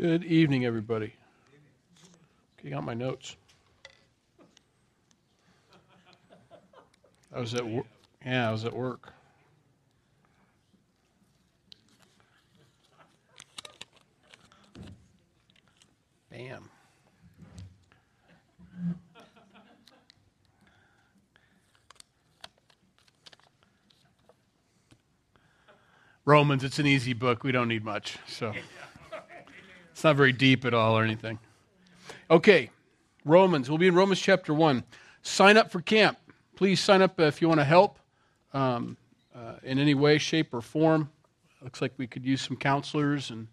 Good evening, everybody. Okay, got my notes. I was at work. Yeah, I was at work. Bam. Romans, it's an easy book. We don't need much. So it's not very deep at all or anything. Okay, Romans. We'll be in Romans chapter 1. Sign up for camp. Please sign up if you want to help um, uh, in any way, shape, or form. Looks like we could use some counselors and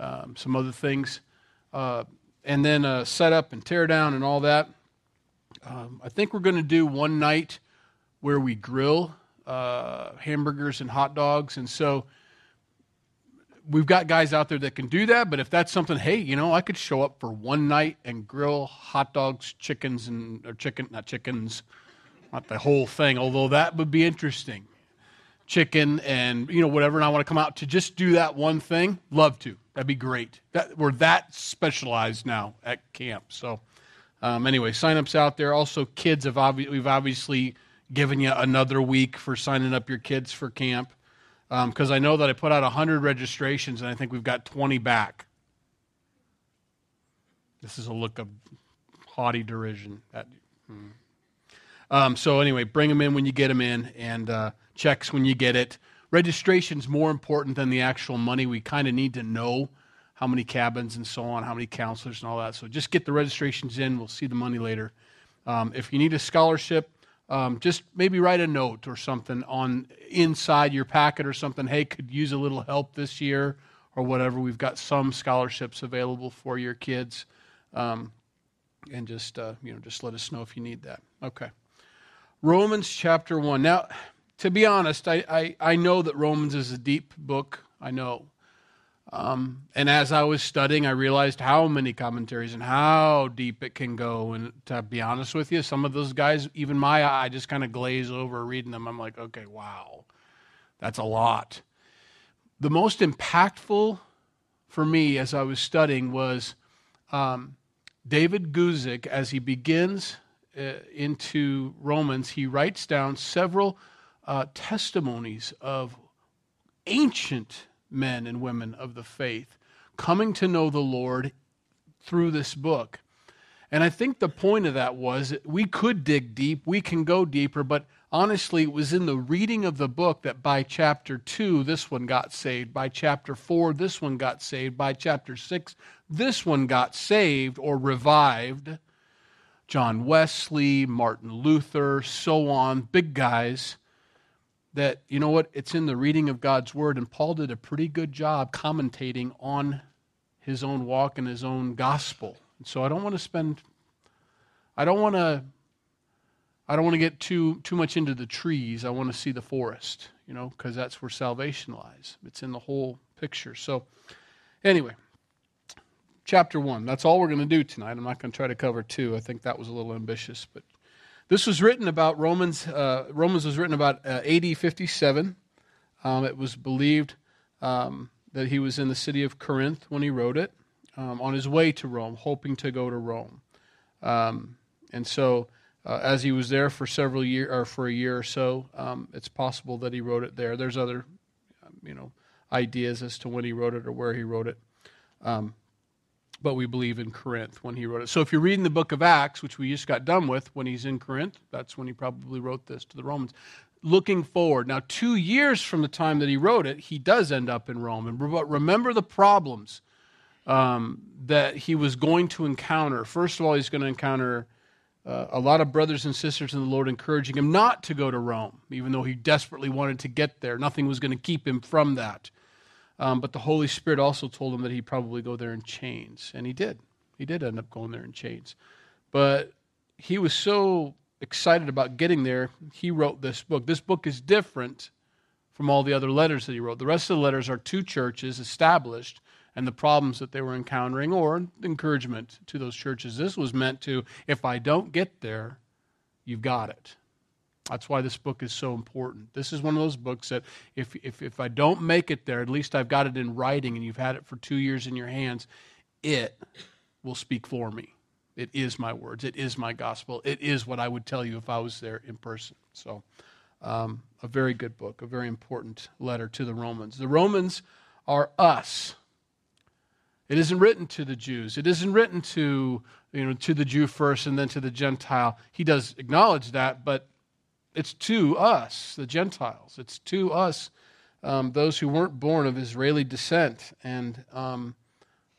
um, some other things. Uh, and then uh, set up and tear down and all that. Um, I think we're going to do one night where we grill uh, hamburgers and hot dogs. And so we've got guys out there that can do that. But if that's something, hey, you know, I could show up for one night and grill hot dogs, chickens, and or chicken, not chickens, not the whole thing. Although that would be interesting, chicken and you know whatever. And I want to come out to just do that one thing. Love to. That'd be great. That we're that specialized now at camp. So. Um, anyway, signups out there. Also, kids have obvi- we've obviously given you another week for signing up your kids for camp because um, I know that I put out 100 registrations and I think we've got 20 back. This is a look of haughty derision. That, hmm. um, so, anyway, bring them in when you get them in and uh, checks when you get it. Registration's more important than the actual money. We kind of need to know how many cabins and so on, how many counselors and all that. So just get the registrations in. We'll see the money later. Um, if you need a scholarship, um, just maybe write a note or something on inside your packet or something. Hey, could use a little help this year or whatever. We've got some scholarships available for your kids, um, and just uh, you know, just let us know if you need that. Okay, Romans chapter one. Now, to be honest, I I, I know that Romans is a deep book. I know. Um, and as I was studying, I realized how many commentaries and how deep it can go. And to be honest with you, some of those guys, even my I just kind of glaze over reading them. I'm like, okay, wow, that's a lot. The most impactful for me as I was studying was um, David Guzik, as he begins uh, into Romans, he writes down several uh, testimonies of ancient men and women of the faith coming to know the Lord through this book. And I think the point of that was that we could dig deep, we can go deeper, but honestly, it was in the reading of the book that by chapter 2, this one got saved. By chapter 4, this one got saved. By chapter 6, this one got saved or revived. John Wesley, Martin Luther, so on, big guys that, you know what, it's in the reading of God's word, and Paul did a pretty good job commentating on his own walk and his own gospel. And so I don't want to spend, I don't want to. I don't want to get too too much into the trees. I want to see the forest, you know, because that's where salvation lies. It's in the whole picture. So, anyway, chapter one. That's all we're going to do tonight. I'm not going to try to cover two. I think that was a little ambitious, but this was written about Romans. Uh, Romans was written about uh, AD 57. Um, it was believed um, that he was in the city of Corinth when he wrote it, um, on his way to Rome, hoping to go to Rome. Um, and so, uh, as he was there for several year or for a year or so, um, it's possible that he wrote it there. There's other, you know, ideas as to when he wrote it or where he wrote it. But we believe in Corinth when he wrote it. So if you're reading the book of Acts, which we just got done with, when he's in Corinth, that's when he probably wrote this to the Romans. Looking forward, now two years from the time that he wrote it, he does end up in Rome. And remember the problems um, that he was going to encounter. First of all, he's going to encounter uh, a lot of brothers and sisters in the Lord encouraging him not to go to Rome, even though he desperately wanted to get there. Nothing was going to keep him from that. Um, but the Holy Spirit also told him that he'd probably go there in chains. And he did. He did end up going there in chains. But he was so excited about getting there, he wrote this book. This book is different from all the other letters that he wrote. The rest of the letters are two churches established and the problems that they were encountering or encouragement to those churches. This was meant to, if I don't get there, you've got it. That's why this book is so important. This is one of those books that if, if, if I don't make it there, at least I've got it in writing and you've had it for two years in your hands. it will speak for me. It is my words. It is my gospel. It is what I would tell you if I was there in person. So, um, a very good book, a very important letter to the Romans. The Romans are us. It isn't written to the Jews. It isn't written to you know to the Jew first and then to the Gentile. He does acknowledge that, but it's to us, the Gentiles. It's to us, um, those who weren't born of Israeli descent, and um,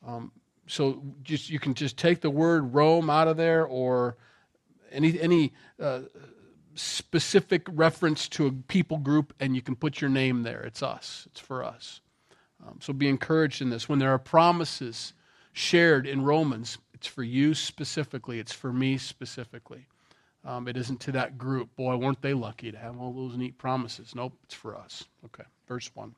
um, so just you can just take the word Rome out of there, or any any uh, specific reference to a people group, and you can put your name there. It's us. It's for us. Um, so be encouraged in this. When there are promises shared in Romans, it's for you specifically. It's for me specifically. Um, it isn't to that group. Boy, weren't they lucky to have all those neat promises. Nope, it's for us. Okay, verse 1.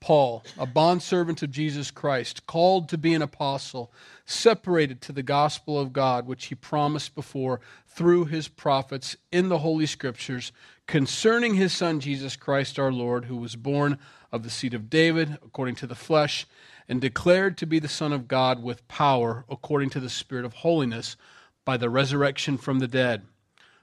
Paul, a bondservant of Jesus Christ, called to be an apostle, separated to the gospel of God, which he promised before through his prophets in the Holy Scriptures, concerning his Son Jesus Christ our Lord, who was born of the seed of David, according to the flesh, and declared to be the Son of God with power, according to the Spirit of holiness, by the resurrection from the dead.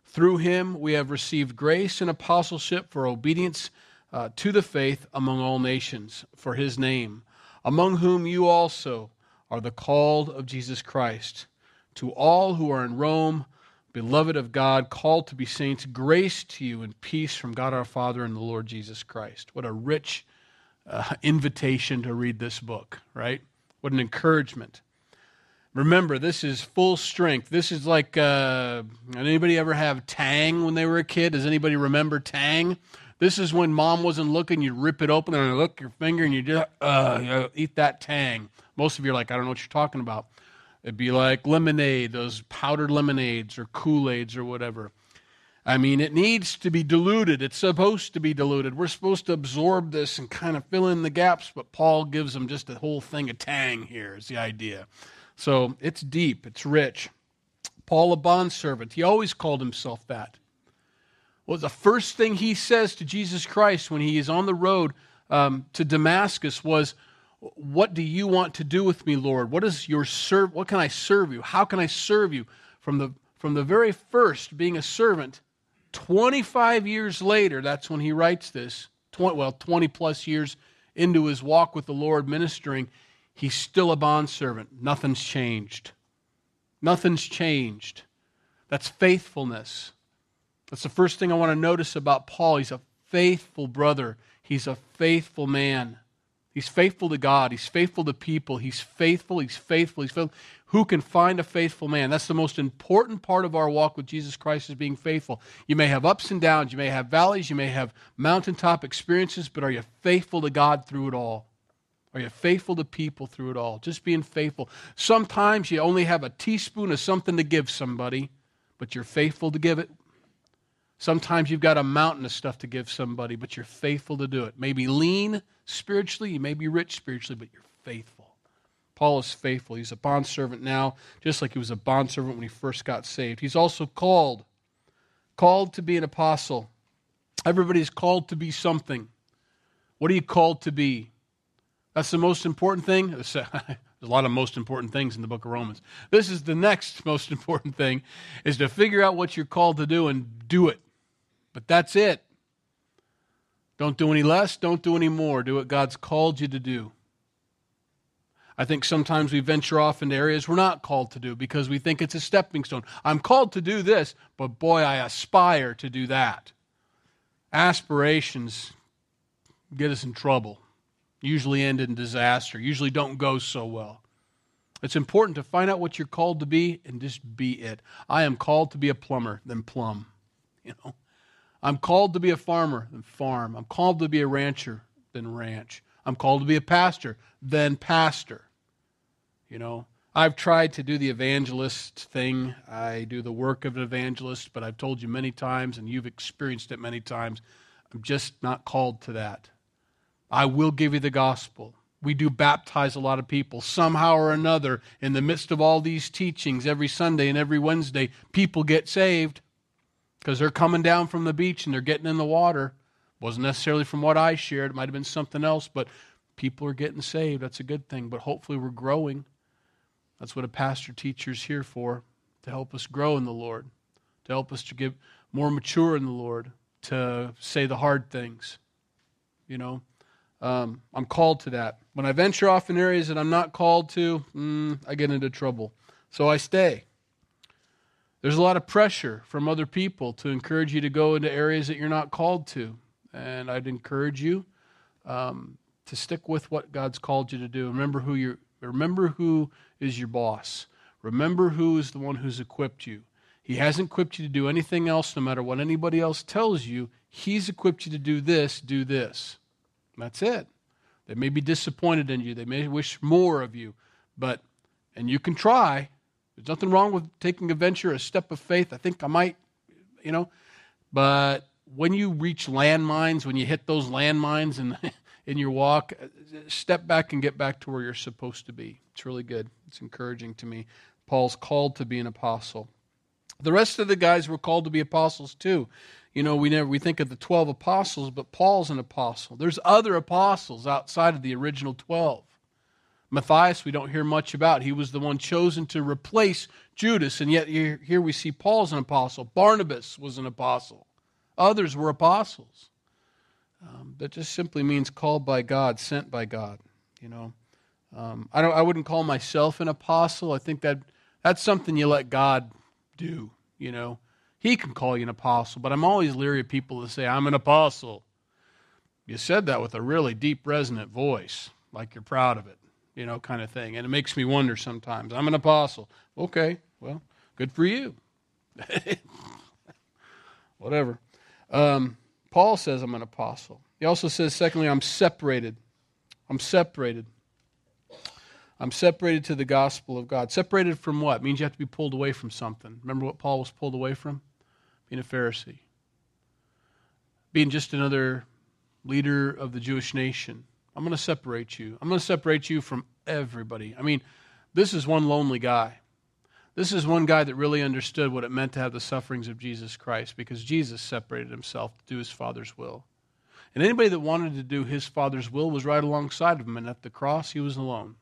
Through him we have received grace and apostleship for obedience uh, to the faith among all nations for his name, among whom you also are the called of Jesus Christ. To all who are in Rome, beloved of God, called to be saints, grace to you and peace from God our Father and the Lord Jesus Christ. What a rich uh, invitation to read this book, right? What an encouragement. Remember, this is full strength. This is like, uh, anybody ever have Tang when they were a kid? Does anybody remember Tang? This is when mom wasn't looking. You'd rip it open and look your finger and you just uh, eat that tang. Most of you are like, I don't know what you're talking about. It'd be like lemonade, those powdered lemonades or Kool Aids or whatever. I mean, it needs to be diluted. It's supposed to be diluted. We're supposed to absorb this and kind of fill in the gaps, but Paul gives them just a whole thing of tang here, is the idea. So it's deep, it's rich. Paul, a bondservant, he always called himself that. Well, the first thing he says to Jesus Christ when he is on the road um, to Damascus was, What do you want to do with me, Lord? What is your serve? What can I serve you? How can I serve you? From the, from the very first, being a servant, 25 years later, that's when he writes this, 20, well, 20 plus years into his walk with the Lord ministering, he's still a bondservant. Nothing's changed. Nothing's changed. That's faithfulness. That's the first thing I want to notice about Paul. He's a faithful brother, he's a faithful man. He's faithful to God. He's faithful to people. He's faithful. He's faithful. He's faithful. Who can find a faithful man? That's the most important part of our walk with Jesus Christ is being faithful. You may have ups and downs. You may have valleys. You may have mountaintop experiences, but are you faithful to God through it all? Are you faithful to people through it all? Just being faithful. Sometimes you only have a teaspoon of something to give somebody, but you're faithful to give it Sometimes you've got a mountain of stuff to give somebody, but you're faithful to do it. Maybe lean spiritually, you may be rich spiritually, but you're faithful. Paul is faithful. He's a bondservant now, just like he was a bondservant when he first got saved. He's also called, called to be an apostle. Everybody's called to be something. What are you called to be? That's the most important thing. There's a lot of most important things in the book of Romans. This is the next most important thing is to figure out what you're called to do and do it. But that's it. Don't do any less, don't do any more. Do what God's called you to do. I think sometimes we venture off into areas we're not called to do because we think it's a stepping stone. I'm called to do this, but boy, I aspire to do that. Aspirations get us in trouble, usually end in disaster, usually don't go so well. It's important to find out what you're called to be and just be it. I am called to be a plumber, then plumb. You know, I'm called to be a farmer, then farm. I'm called to be a rancher, then ranch. I'm called to be a pastor, then pastor. You know, I've tried to do the evangelist thing. I do the work of an evangelist, but I've told you many times, and you've experienced it many times, I'm just not called to that. I will give you the gospel. We do baptize a lot of people. Somehow or another, in the midst of all these teachings, every Sunday and every Wednesday, people get saved because they're coming down from the beach and they're getting in the water. Wasn't necessarily from what I shared, it might have been something else, but people are getting saved. That's a good thing, but hopefully we're growing. That's what a pastor teacher's here for, to help us grow in the Lord, to help us to get more mature in the Lord, to say the hard things. You know, um, I'm called to that. When I venture off in areas that I'm not called to, mm, I get into trouble. So I stay. There's a lot of pressure from other people to encourage you to go into areas that you're not called to. And I'd encourage you um, to stick with what God's called you to do. Remember who you remember who is your boss. Remember who is the one who's equipped you. He hasn't equipped you to do anything else, no matter what anybody else tells you. He's equipped you to do this, do this. That's it. They may be disappointed in you. They may wish more of you, but and you can try. There's nothing wrong with taking a venture, a step of faith. I think I might, you know, but when you reach landmines, when you hit those landmines in, in your walk, step back and get back to where you're supposed to be. It's really good. It's encouraging to me. Paul's called to be an apostle. The rest of the guys were called to be apostles too. You know, we never we think of the 12 apostles, but Paul's an apostle. There's other apostles outside of the original 12. Matthias, we don't hear much about. He was the one chosen to replace Judas, and yet here we see Paul's an apostle. Barnabas was an apostle. Others were apostles. Um, that just simply means called by God, sent by God. You know, um, I don't. I wouldn't call myself an apostle. I think that that's something you let God do. You know, He can call you an apostle, but I'm always leery of people that say I'm an apostle. You said that with a really deep, resonant voice, like you're proud of it you know, kind of thing. And it makes me wonder sometimes. I'm an apostle. Okay, well, good for you. Whatever. Um, Paul says I'm an apostle. He also says, secondly, I'm separated. I'm separated. I'm separated to the gospel of God. Separated from what? It means you have to be pulled away from something. Remember what Paul was pulled away from? Being a Pharisee. Being just another leader of the Jewish nation I'm going to separate you. I'm going to separate you from everybody. I mean, this is one lonely guy. This is one guy that really understood what it meant to have the sufferings of Jesus Christ because Jesus separated himself to do his Father's will. And anybody that wanted to do his Father's will was right alongside of him, and at the cross, he was alone.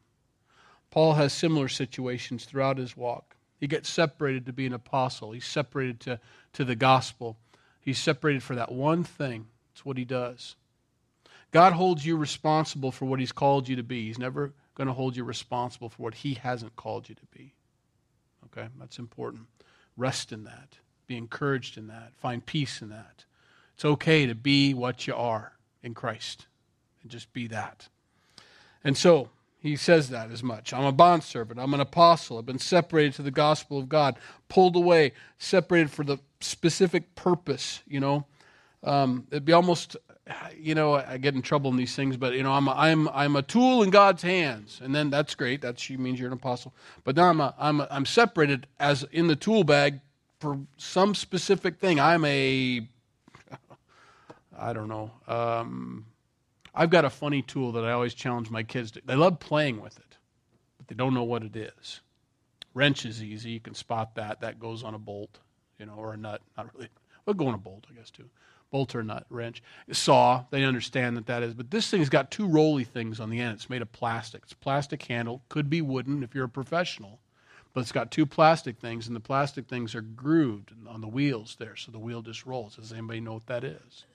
Paul has similar situations throughout his walk. He gets separated to be an apostle, he's separated to, to the gospel, he's separated for that one thing. It's what he does. God holds you responsible for what He's called you to be. He's never going to hold you responsible for what He hasn't called you to be. Okay? That's important. Rest in that. Be encouraged in that. Find peace in that. It's okay to be what you are in Christ and just be that. And so, he says that as much. I'm a bondservant. I'm an apostle. I've been separated to the gospel of God, pulled away, separated for the specific purpose, you know. Um, it'd be almost you know, I get in trouble in these things, but you know, I'm a, I'm I'm a tool in God's hands, and then that's great. That she means you're an apostle. But now I'm a, I'm a, I'm separated as in the tool bag for some specific thing. I'm a I don't know. Um, I've got a funny tool that I always challenge my kids to. They love playing with it, but they don't know what it is. Wrench is easy; you can spot that. That goes on a bolt, you know, or a nut. Not really. But go on a bolt, I guess too Bolt or nut wrench. Saw, they understand that that is. But this thing's got two rolly things on the end. It's made of plastic. It's a plastic handle, could be wooden if you're a professional. But it's got two plastic things, and the plastic things are grooved on the wheels there, so the wheel just rolls. Does anybody know what that is?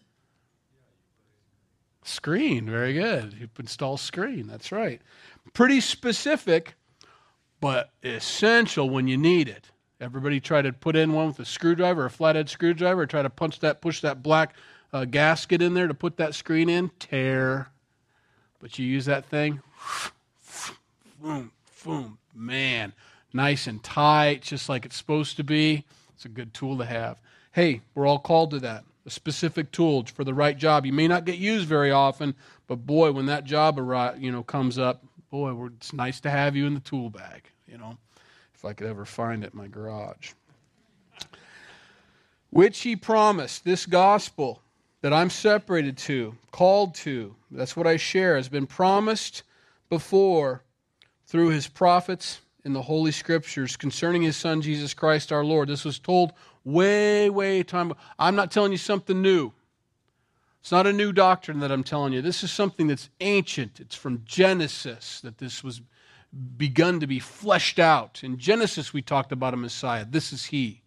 Screen, very good. You install screen, that's right. Pretty specific, but essential when you need it. Everybody try to put in one with a screwdriver, a flathead screwdriver, try to punch that, push that black uh, gasket in there to put that screen in. Tear. But you use that thing, boom, boom, man, nice and tight, just like it's supposed to be. It's a good tool to have. Hey, we're all called to that. A specific tool for the right job. You may not get used very often, but boy, when that job you know comes up, boy, it's nice to have you in the tool bag. You know if I could ever find it in my garage. Which he promised, this gospel that I'm separated to, called to, that's what I share, has been promised before through his prophets in the Holy Scriptures concerning his Son, Jesus Christ our Lord. This was told way, way time. I'm not telling you something new. It's not a new doctrine that I'm telling you. This is something that's ancient. It's from Genesis that this was begun to be fleshed out. In Genesis, we talked about a Messiah. This is He.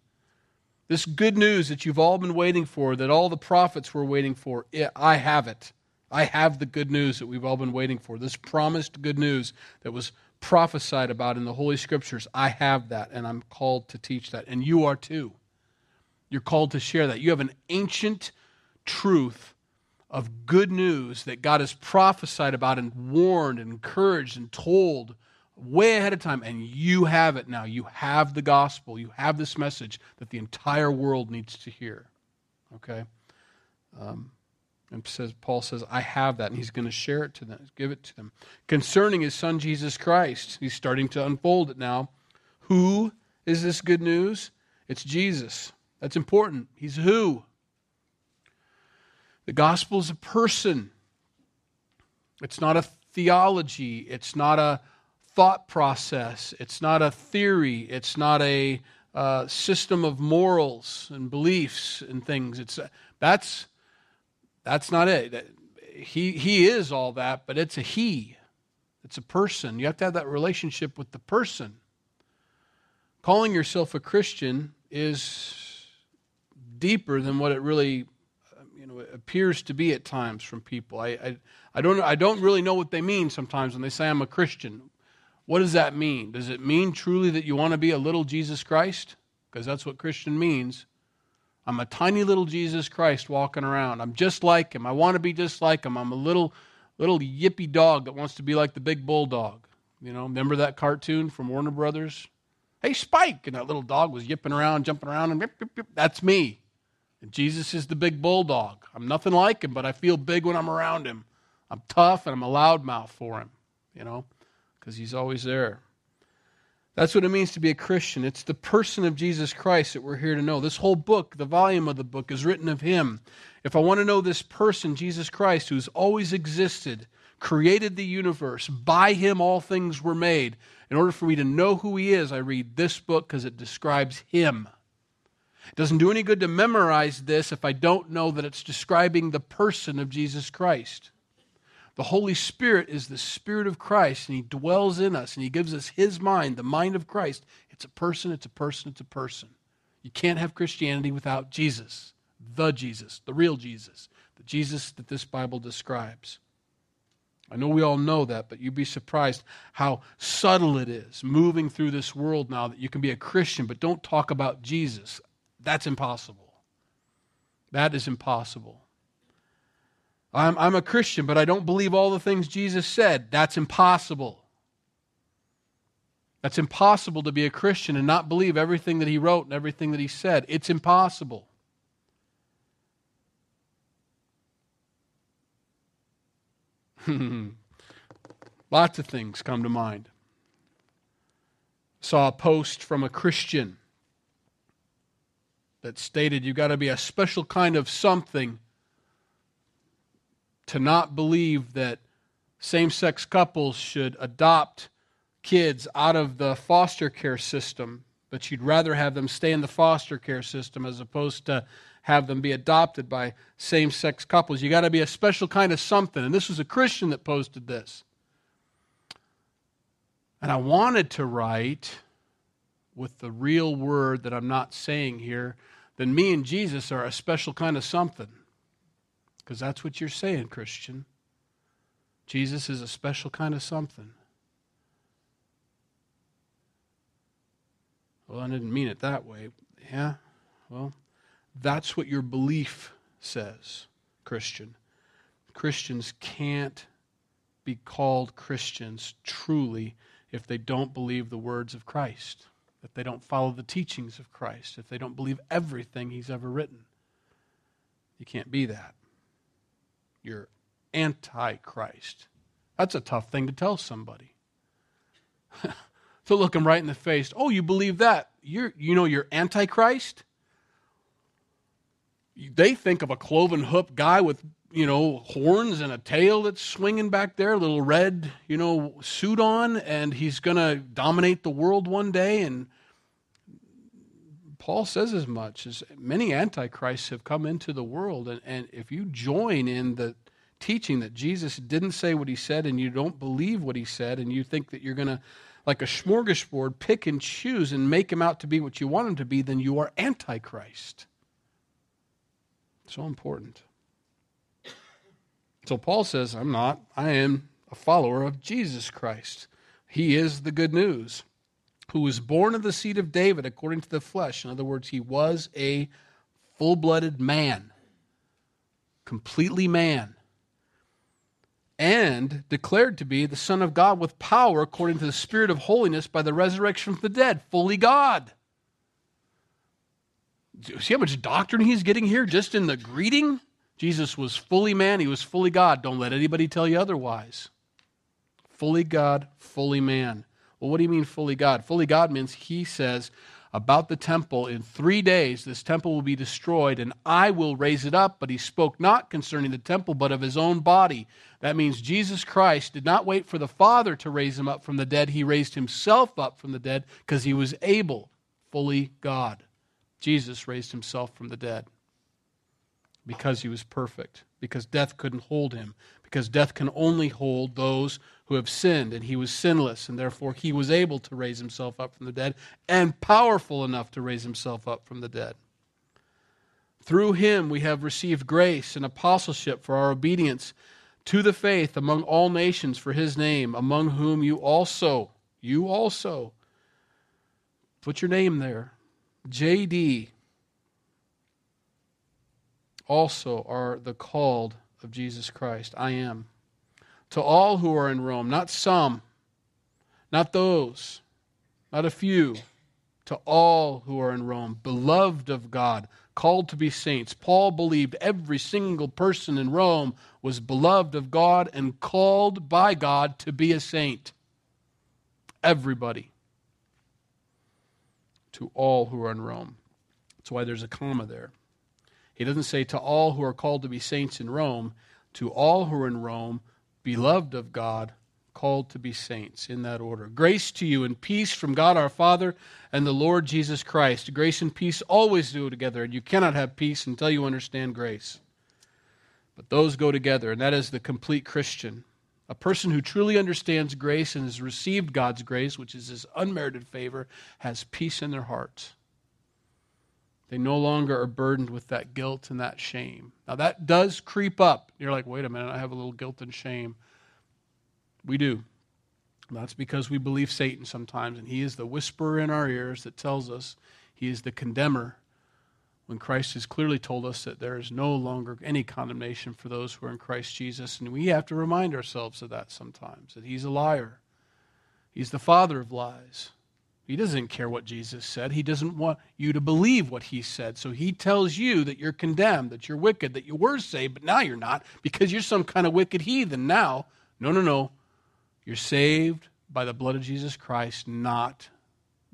This good news that you've all been waiting for, that all the prophets were waiting for, I have it. I have the good news that we've all been waiting for. This promised good news that was prophesied about in the Holy Scriptures. I have that, and I'm called to teach that. And you are too. You're called to share that. You have an ancient truth of good news that God has prophesied about and warned and encouraged and told way ahead of time, and you have it now. You have the gospel. You have this message that the entire world needs to hear. Okay? Um, and says, Paul says, I have that, and he's going to share it to them, give it to them. Concerning his son Jesus Christ, he's starting to unfold it now. Who is this good news? It's Jesus. That's important. He's who? The gospel is a person. It's not a theology. It's not a thought process. It's not a theory. It's not a uh, system of morals and beliefs and things. It's that's that's not it. He he is all that, but it's a he. It's a person. You have to have that relationship with the person. Calling yourself a Christian is deeper than what it really um, you know appears to be at times from people. I, I I don't I don't really know what they mean sometimes when they say I'm a Christian. What does that mean? Does it mean truly that you want to be a little Jesus Christ? Because that's what Christian means. I'm a tiny little Jesus Christ walking around. I'm just like him. I want to be just like him. I'm a little little yippy dog that wants to be like the big bulldog. You know, remember that cartoon from Warner Brothers? Hey, Spike! And that little dog was yipping around, jumping around, and yip, yip, yip. that's me. And Jesus is the big bulldog. I'm nothing like him, but I feel big when I'm around him. I'm tough and I'm a loudmouth for him, you know because he's always there. That's what it means to be a Christian. It's the person of Jesus Christ that we're here to know. This whole book, the volume of the book, is written of him. If I want to know this person, Jesus Christ, who's always existed, created the universe, by him all things were made, in order for me to know who he is, I read this book because it describes him. It doesn't do any good to memorize this if I don't know that it's describing the person of Jesus Christ. The Holy Spirit is the Spirit of Christ, and He dwells in us, and He gives us His mind, the mind of Christ. It's a person, it's a person, it's a person. You can't have Christianity without Jesus, the Jesus, the real Jesus, the Jesus that this Bible describes. I know we all know that, but you'd be surprised how subtle it is moving through this world now that you can be a Christian, but don't talk about Jesus. That's impossible. That is impossible. I'm, I'm a Christian, but I don't believe all the things Jesus said. That's impossible. That's impossible to be a Christian and not believe everything that he wrote and everything that he said. It's impossible. Lots of things come to mind. Saw a post from a Christian that stated you got to be a special kind of something to not believe that same sex couples should adopt kids out of the foster care system, but you'd rather have them stay in the foster care system as opposed to have them be adopted by same sex couples. You got to be a special kind of something. And this was a Christian that posted this. And I wanted to write with the real word that I'm not saying here, then me and Jesus are a special kind of something. Because that's what you're saying, Christian. Jesus is a special kind of something. Well, I didn't mean it that way. Yeah, well, that's what your belief says, Christian. Christians can't be called Christians truly if they don't believe the words of Christ, if they don't follow the teachings of Christ, if they don't believe everything he's ever written. You can't be that you're antichrist. That's a tough thing to tell somebody. to look them right in the face. Oh, you believe that? You're, you know, you're antichrist. They think of a cloven hoof guy with you know horns and a tail that's swinging back there, little red you know suit on, and he's going to dominate the world one day. And Paul says as much as many antichrists have come into the world, and, and if you join in the teaching that Jesus didn't say what he said and you don't believe what he said and you think that you're going to, like a smorgasbord, pick and choose and make him out to be what you want him to be, then you are Antichrist. So important. So Paul says, I'm not. I am a follower of Jesus Christ. He is the good news, who was born of the seed of David according to the flesh. In other words, he was a full blooded man, completely man, and declared to be the Son of God with power according to the Spirit of holiness by the resurrection from the dead, fully God. See how much doctrine he's getting here just in the greeting? Jesus was fully man, he was fully God. Don't let anybody tell you otherwise. Fully God, fully man. Well, what do you mean fully God? Fully God means he says about the temple, in three days this temple will be destroyed, and I will raise it up. But he spoke not concerning the temple, but of his own body. That means Jesus Christ did not wait for the Father to raise him up from the dead. He raised himself up from the dead because he was able, fully God. Jesus raised himself from the dead because he was perfect, because death couldn't hold him, because death can only hold those who have sinned, and he was sinless, and therefore he was able to raise himself up from the dead and powerful enough to raise himself up from the dead. Through him we have received grace and apostleship for our obedience to the faith among all nations for his name, among whom you also, you also, put your name there, JD also are the called of Jesus Christ. I am. To all who are in Rome, not some, not those, not a few, to all who are in Rome, beloved of God, called to be saints. Paul believed every single person in Rome was beloved of God and called by God to be a saint. Everybody to all who are in Rome. That's why there's a comma there. He doesn't say to all who are called to be saints in Rome, to all who are in Rome, beloved of God, called to be saints, in that order. Grace to you and peace from God our Father and the Lord Jesus Christ. Grace and peace always go together, and you cannot have peace until you understand grace. But those go together, and that is the complete Christian. A person who truly understands grace and has received God's grace, which is his unmerited favor, has peace in their hearts. They no longer are burdened with that guilt and that shame. Now, that does creep up. You're like, wait a minute, I have a little guilt and shame. We do. That's because we believe Satan sometimes, and he is the whisperer in our ears that tells us he is the condemner when Christ has clearly told us that there is no longer any condemnation for those who are in Christ Jesus. And we have to remind ourselves of that sometimes, that he's a liar. He's the father of lies. He doesn't care what Jesus said. He doesn't want you to believe what he said. So he tells you that you're condemned, that you're wicked, that you were saved, but now you're not because you're some kind of wicked heathen now. No, no, no. You're saved by the blood of Jesus Christ, not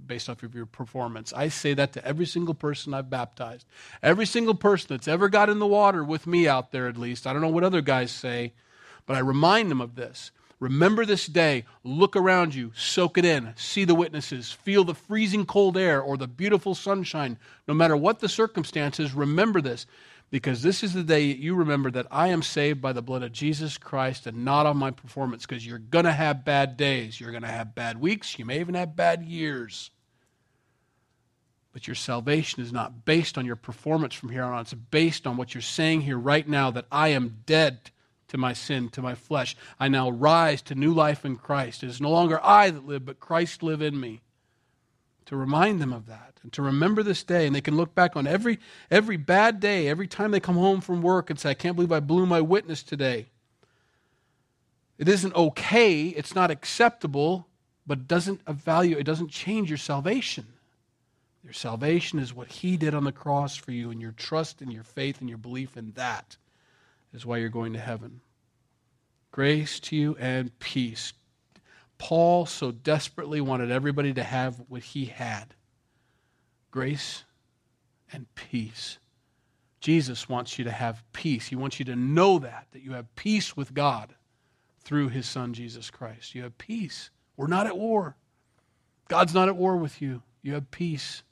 based off of your performance. I say that to every single person I've baptized. Every single person that's ever got in the water with me out there, at least. I don't know what other guys say, but I remind them of this. Remember this day. Look around you, soak it in, see the witnesses, feel the freezing cold air or the beautiful sunshine. No matter what the circumstances, remember this because this is the day you remember that I am saved by the blood of Jesus Christ and not on my performance because you're going to have bad days. You're going to have bad weeks. You may even have bad years. But your salvation is not based on your performance from here on. It's based on what you're saying here right now that I am dead to my sin, to my flesh. I now rise to new life in Christ. It is no longer I that live, but Christ live in me to remind them of that and to remember this day. And they can look back on every, every bad day, every time they come home from work and say, I can't believe I blew my witness today. It isn't okay, it's not acceptable, but it doesn't value, it doesn't change your salvation. Your salvation is what He did on the cross for you, and your trust and your faith and your belief in that is why you're going to heaven. Grace to you and peace Paul so desperately wanted everybody to have what he had grace and peace. Jesus wants you to have peace. He wants you to know that, that you have peace with God through his son, Jesus Christ. You have peace. We're not at war. God's not at war with you. You have peace.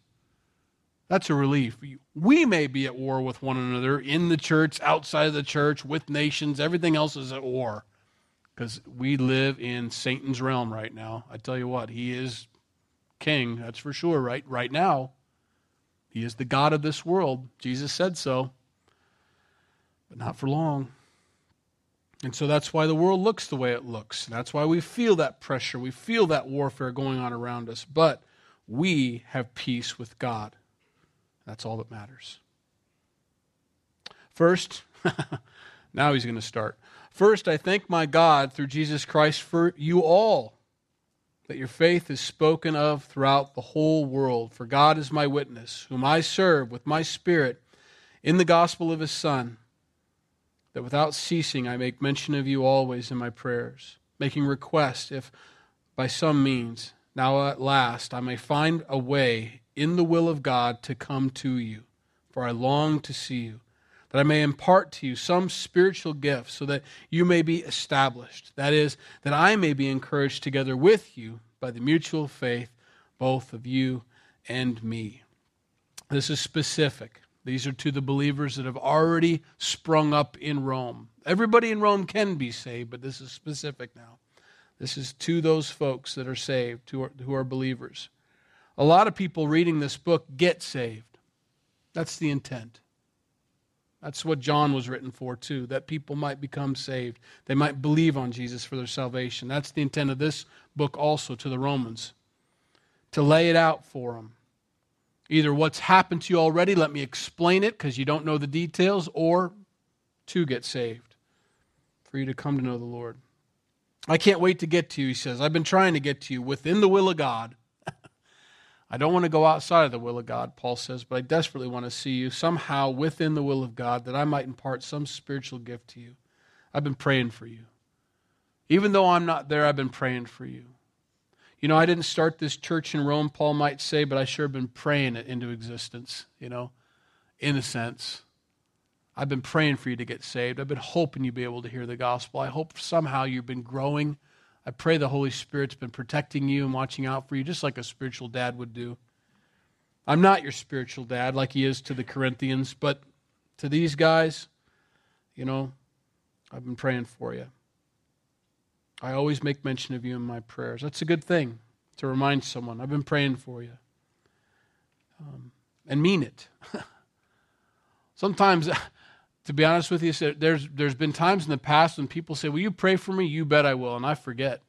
That's a relief. We may be at war with one another in the church, outside of the church, with nations. Everything else is at war because we live in Satan's realm right now. I tell you what, he is king, that's for sure, right? Right now. He is the God of this world. Jesus said so. But not for long. And so that's why the world looks the way it looks. That's why we feel that pressure. We feel that warfare going on around us. But we have peace with God. That's all that matters. First, now he's going to start. First, I thank my God through Jesus Christ for you all, that your faith is spoken of throughout the whole world. For God is my witness, whom I serve with my spirit in the gospel of his Son, that without ceasing I make mention of you always in my prayers, making request if by some means, now at last, I may find a way in the will of God to come to you, for I long to see you, that I may impart to you some spiritual gift, so that you may be established. That is, that I may be encouraged together with you by the mutual faith, both of you and me. This is specific. These are to the believers that have already sprung up in Rome. Everybody in Rome can be saved, but this is specific now. This is to those folks that are saved, who are, who are believers. A lot of people reading this book get saved. That's the intent. That's what John was written for, too, that people might become saved. They might believe on Jesus for their salvation. That's the intent of this book also to the Romans, to lay it out for them. Either what's happened to you already, let me explain it because you don't know the details, or to get saved, for you to come to know the Lord. I can't wait to get to you, he says. I've been trying to get to you within the will of God I don't want to go outside of the will of God, Paul says, but I desperately want to see you somehow within the will of God that I might impart some spiritual gift to you. I've been praying for you. Even though I'm not there, I've been praying for you. You know, I didn't start this church in Rome, Paul might say, but I sure have been praying it into existence, you know, in a sense. I've been praying for you to get saved. I've been hoping you'd be able to hear the gospel. I hope somehow you've been growing I pray the Holy Spirit's been protecting you and watching out for you, just like a spiritual dad would do. I'm not your spiritual dad like he is to the Corinthians, but to these guys, you know, I've been praying for you. I always make mention of you in my prayers. That's a good thing to remind someone. I've been praying for you. Um, and mean it. Sometimes, to be honest with you, there's, there's been times in the past when people say, Will you pray for me? You bet I will. And I forget.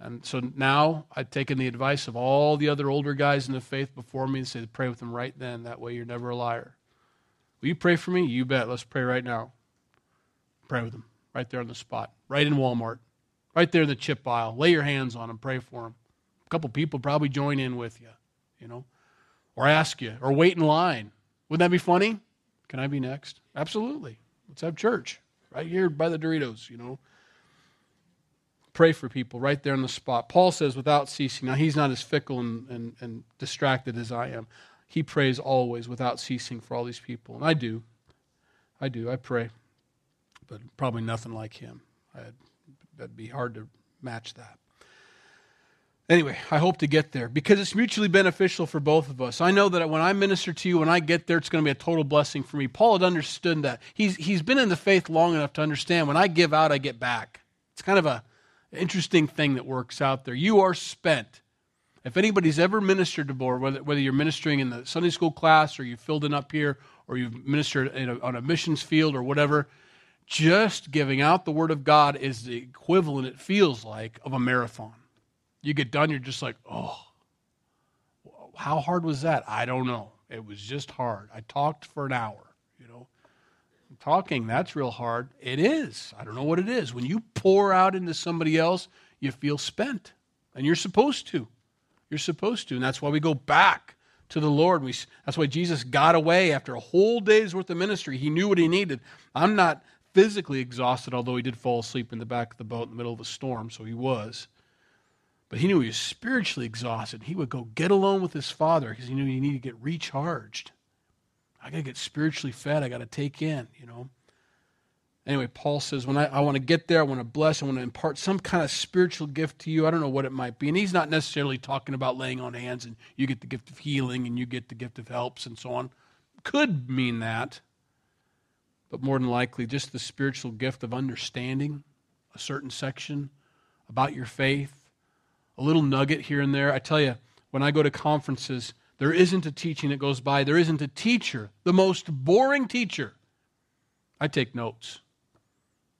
And so now I've taken the advice of all the other older guys in the faith before me and say, Pray with them right then. That way you're never a liar. Will you pray for me? You bet. Let's pray right now. Pray with them right there on the spot, right in Walmart, right there in the chip aisle. Lay your hands on them, pray for them. A couple people probably join in with you, you know, or ask you, or wait in line. Wouldn't that be funny? Can I be next? Absolutely. Let's have church right here by the Doritos, you know. Pray for people right there on the spot. Paul says, without ceasing. Now, he's not as fickle and, and, and distracted as I am. He prays always without ceasing for all these people. And I do. I do. I pray. But probably nothing like him. I'd, that'd be hard to match that. Anyway, I hope to get there because it's mutually beneficial for both of us. I know that when I minister to you, when I get there, it's going to be a total blessing for me. Paul had understood that. He's, he's been in the faith long enough to understand when I give out, I get back. It's kind of a interesting thing that works out there. You are spent. If anybody's ever ministered to board, whether, whether you're ministering in the Sunday school class or you filled in up here or you've ministered a, on a missions field or whatever, just giving out the word of God is the equivalent, it feels like, of a marathon. You get done, you're just like, oh, how hard was that? I don't know. It was just hard. I talked for an hour, you know. Talking, that's real hard. It is. I don't know what it is. When you pour out into somebody else, you feel spent. And you're supposed to. You're supposed to. And that's why we go back to the Lord. We, that's why Jesus got away after a whole day's worth of ministry. He knew what he needed. I'm not physically exhausted, although he did fall asleep in the back of the boat in the middle of a storm, so he was. But he knew he was spiritually exhausted. He would go get alone with his father because he knew he needed to get recharged. I got to get spiritually fed. I got to take in, you know. Anyway, Paul says, when I, I want to get there, I want to bless, I want to impart some kind of spiritual gift to you. I don't know what it might be. And he's not necessarily talking about laying on hands and you get the gift of healing and you get the gift of helps and so on. Could mean that, but more than likely, just the spiritual gift of understanding a certain section about your faith, a little nugget here and there. I tell you, when I go to conferences, there isn't a teaching that goes by, there isn't a teacher, the most boring teacher. I take notes.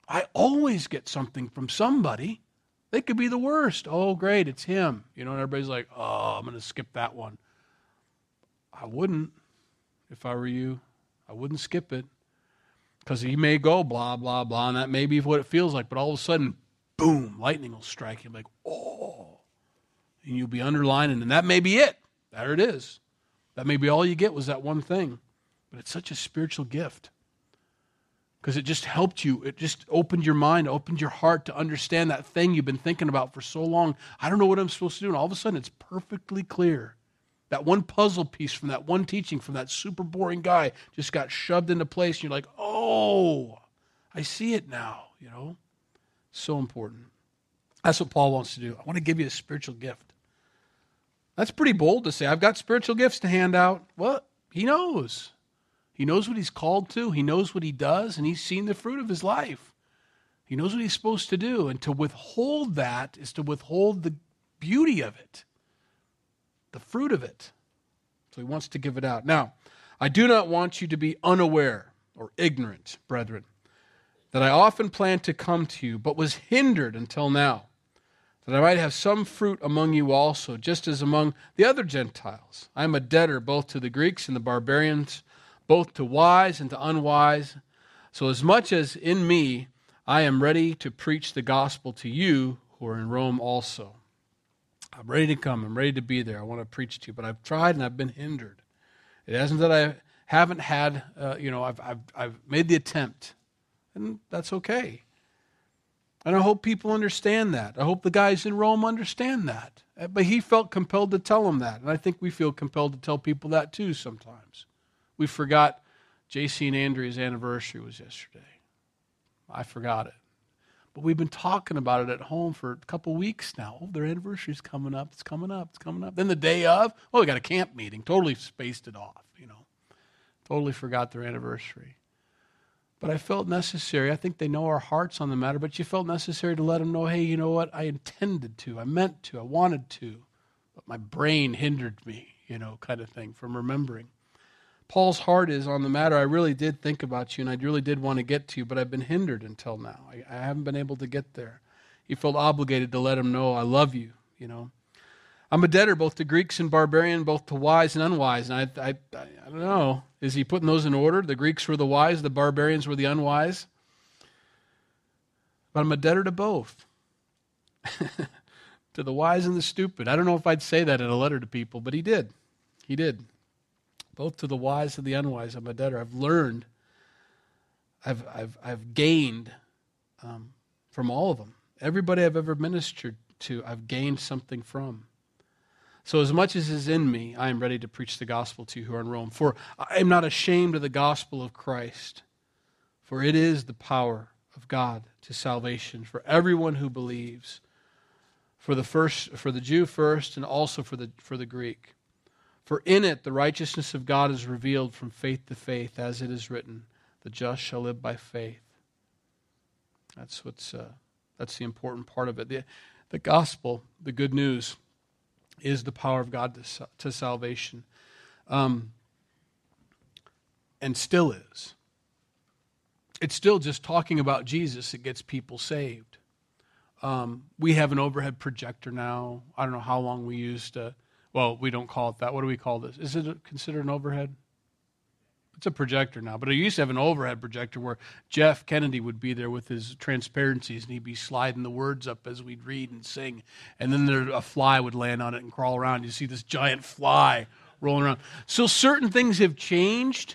I always get something from somebody. They could be the worst. Oh, great, it's him. You know, and everybody's like, oh, I'm going to skip that one. I wouldn't if I were you. I wouldn't skip it because he may go blah, blah, blah, and that may be what it feels like. But all of a sudden, boom, lightning will strike you like, oh. And you'll be underlining, and that may be it. There it is. That may be all you get was that one thing. But it's such a spiritual gift because it just helped you. It just opened your mind, opened your heart to understand that thing you've been thinking about for so long. I don't know what I'm supposed to do. And all of a sudden, it's perfectly clear. That one puzzle piece from that one teaching from that super boring guy just got shoved into place. And you're like, oh, I see it now, you know? So important. That's what Paul wants to do. I want to give you a spiritual gift. That's pretty bold to say. I've got spiritual gifts to hand out. Well, he knows. He knows what he's called to, he knows what he does, and he's seen the fruit of his life. He knows what he's supposed to do. And to withhold that is to withhold the beauty of it, the fruit of it. So he wants to give it out. Now, I do not want you to be unaware or ignorant, brethren, that I often planned to come to you, but was hindered until now, that I might have some fruit among you also, just as among the other Gentiles. I am a debtor both to the Greeks and the barbarians both to wise and to unwise. So, as much as in me, I am ready to preach the gospel to you who are in Rome also. I'm ready to come. I'm ready to be there. I want to preach to you, but I've tried and I've been hindered. It isn't that I haven't had, uh, you know, I've, I've, I've made the attempt, and that's okay. And I hope people understand that. I hope the guys in Rome understand that. Uh, but he felt compelled to tell them that. And I think we feel compelled to tell people that too sometimes. We forgot JC and Andrea's anniversary was yesterday. I forgot it. But we've been talking about it at home for a couple weeks now. Oh, their anniversary's coming up. It's coming up. It's coming up. Then the day of, oh, we got a camp meeting. Totally spaced it off, you know. Totally forgot their anniversary. But I felt necessary. I think they know our hearts on the matter, but you felt necessary to let them know, hey, you know what? I intended to. I meant to. I wanted to. But my brain hindered me, you know, kind of thing, from remembering. Paul's heart is on the matter. I really did think about you and I really did want to get to you, but I've been hindered until now. I, I haven't been able to get there. He felt obligated to let him know, I love you, you know. I'm a debtor both to Greeks and barbarian, both to wise and unwise. And I, I, I, don't know. Is he putting those in order? The Greeks were the wise, the barbarians were the unwise. But I'm a debtor to both. to the wise and the stupid. I don't know if I'd say that in a letter to people, but he did. He did both to the wise and the unwise. I'm a debtor. I've learned, I've, I've, I've gained um, from all of them. Everybody I've ever ministered to, I've gained something from. So, as much as is in me, I am ready to preach the gospel to you who are in Rome. For I am not ashamed of the gospel of Christ, for it is the power of God to salvation for everyone who believes, for the first, for the Jew first, and also for the for the Greek. For in it the righteousness of God is revealed from faith to faith, as it is written, the just shall live by faith. That's what's uh, that's the important part of it. The, the gospel, the good news, is the power of God to, to salvation, um, and still is. It's still just talking about Jesus that gets people saved. Um, we have an overhead projector now. I don't know how long we used. Uh, well, we don't call it that. What do we call this? Is it considered an overhead? It's a projector now, but I used to have an overhead projector where Jeff Kennedy would be there with his transparencies and he'd be sliding the words up as we'd read and sing. And then there, a fly would land on it and crawl around. You see this giant fly rolling around. So certain things have changed.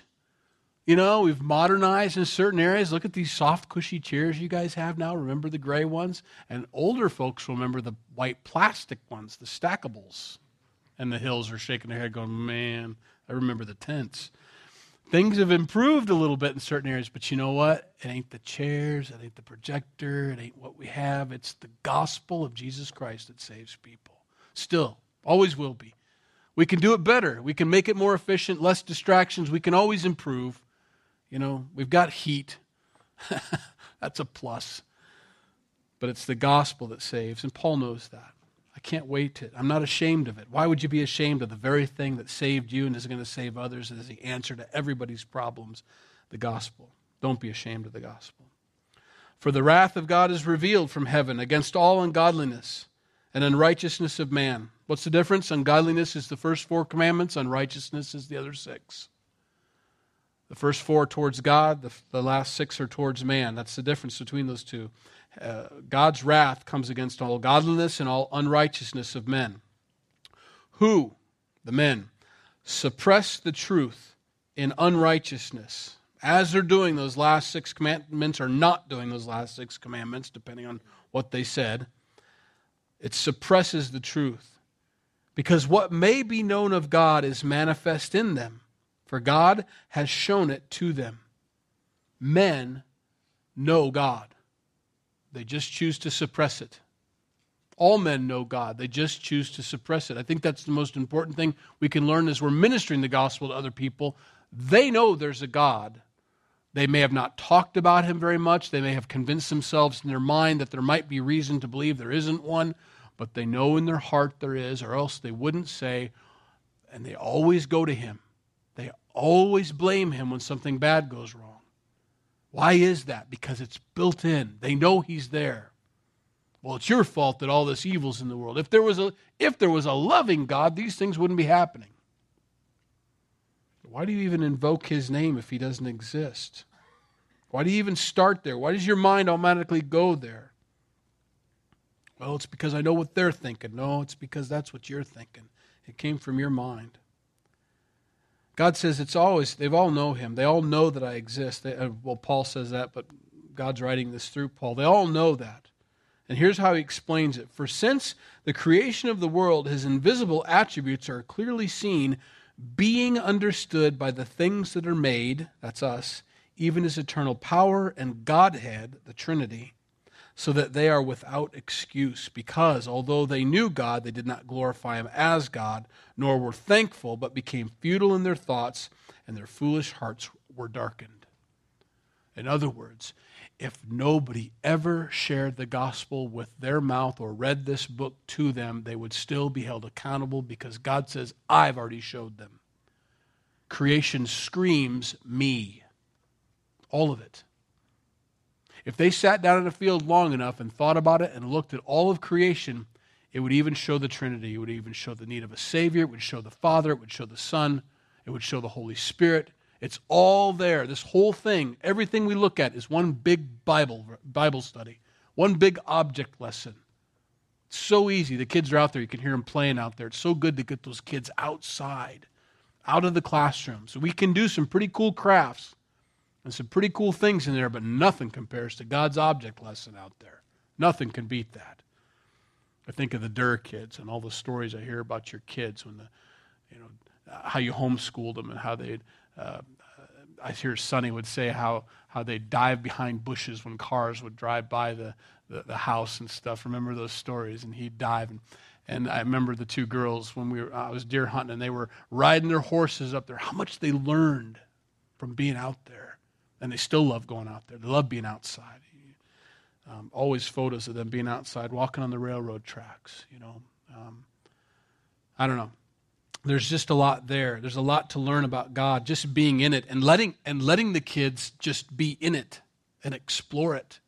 You know, we've modernized in certain areas. Look at these soft, cushy chairs you guys have now. Remember the gray ones? And older folks remember the white plastic ones, the stackables and the hills are shaking their head, going, Man, I remember the tents. Things have improved a little bit in certain areas, but you know what? It ain't the chairs, it ain't the projector, it ain't what we have. It's the gospel of Jesus Christ that saves people. Still, always will be. We can do it better. We can make it more efficient, less distractions. We can always improve. You know, we've got heat. That's a plus. But it's the gospel that saves, and Paul knows that. Can't wait to. I'm not ashamed of it. Why would you be ashamed of the very thing that saved you and is going to save others as the answer to everybody's problems? The gospel. Don't be ashamed of the gospel. For the wrath of God is revealed from heaven against all ungodliness and unrighteousness of man. What's the difference? Ungodliness is the first four commandments, unrighteousness is the other six. The first four towards God, the, the last six are towards man. That's the difference between those two. Uh, God's wrath comes against all godliness and all unrighteousness of men. Who, the men, suppress the truth in unrighteousness, as they're doing those last six commandments or not doing those last six commandments, depending on what they said, it suppresses the truth. Because what may be known of God is manifest in them, for God has shown it to them. Men know God. They just choose to suppress it. All men know God. They just choose to suppress it. I think that's the most important thing we can learn as we're ministering the gospel to other people. They know there's a God. They may have not talked about him very much. They may have convinced themselves in their mind that there might be reason to believe there isn't one, but they know in their heart there is, or else they wouldn't say, and they always go to him. They always blame him when something bad goes wrong. Why is that? Because it's built in. They know he's there. Well, it's your fault that all this evil's in the world. If there was a if there was a loving God, these things wouldn't be happening. Why do you even invoke his name if he doesn't exist? Why do you even start there? Why does your mind automatically go there? Well, it's because I know what they're thinking. No, it's because that's what you're thinking. It came from your mind. God says it's always, they've all know him. They all know that I exist. They, uh, well, Paul says that, but God's writing this through Paul. They all know that. And here's how he explains it. For since the creation of the world, his invisible attributes are clearly seen, being understood by the things that are made, that's us, even his eternal power and Godhead, the Trinity so that they are without excuse, because although they knew God, they did not glorify him as God, nor were thankful, but became futile in their thoughts, and their foolish hearts were darkened. In other words, if nobody ever shared the gospel with their mouth or read this book to them, they would still be held accountable because God says, I've already showed them. Creation screams me. All of it. If they sat down in a field long enough and thought about it and looked at all of creation, it would even show the Trinity. It would even show the need of a Savior. It would show the Father. It would show the Son. It would show the Holy Spirit. It's all there. This whole thing, everything we look at is one big Bible, Bible study, one big object lesson. It's so easy. The kids are out there. You can hear them playing out there. It's so good to get those kids outside, out of the classroom. So we can do some pretty cool crafts and some pretty cool things in there, but nothing compares to God's object lesson out there. Nothing can beat that. I think of the Durr kids and all the stories I hear about your kids when the, you know, how you homeschooled them and how they. Uh, I hear Sonny would say how how they dive behind bushes when cars would drive by the, the, the house and stuff. Remember those stories? And he'd dive and. And I remember the two girls when we were, I was deer hunting and they were riding their horses up there. How much they learned from being out there and they still love going out there. They love being outside. Um, always photos of them being outside, walking on the railroad tracks. You know, um, I don't know. There's just a lot there. There's a lot to learn about God, just being in it and letting and letting the kids just be in it and explore it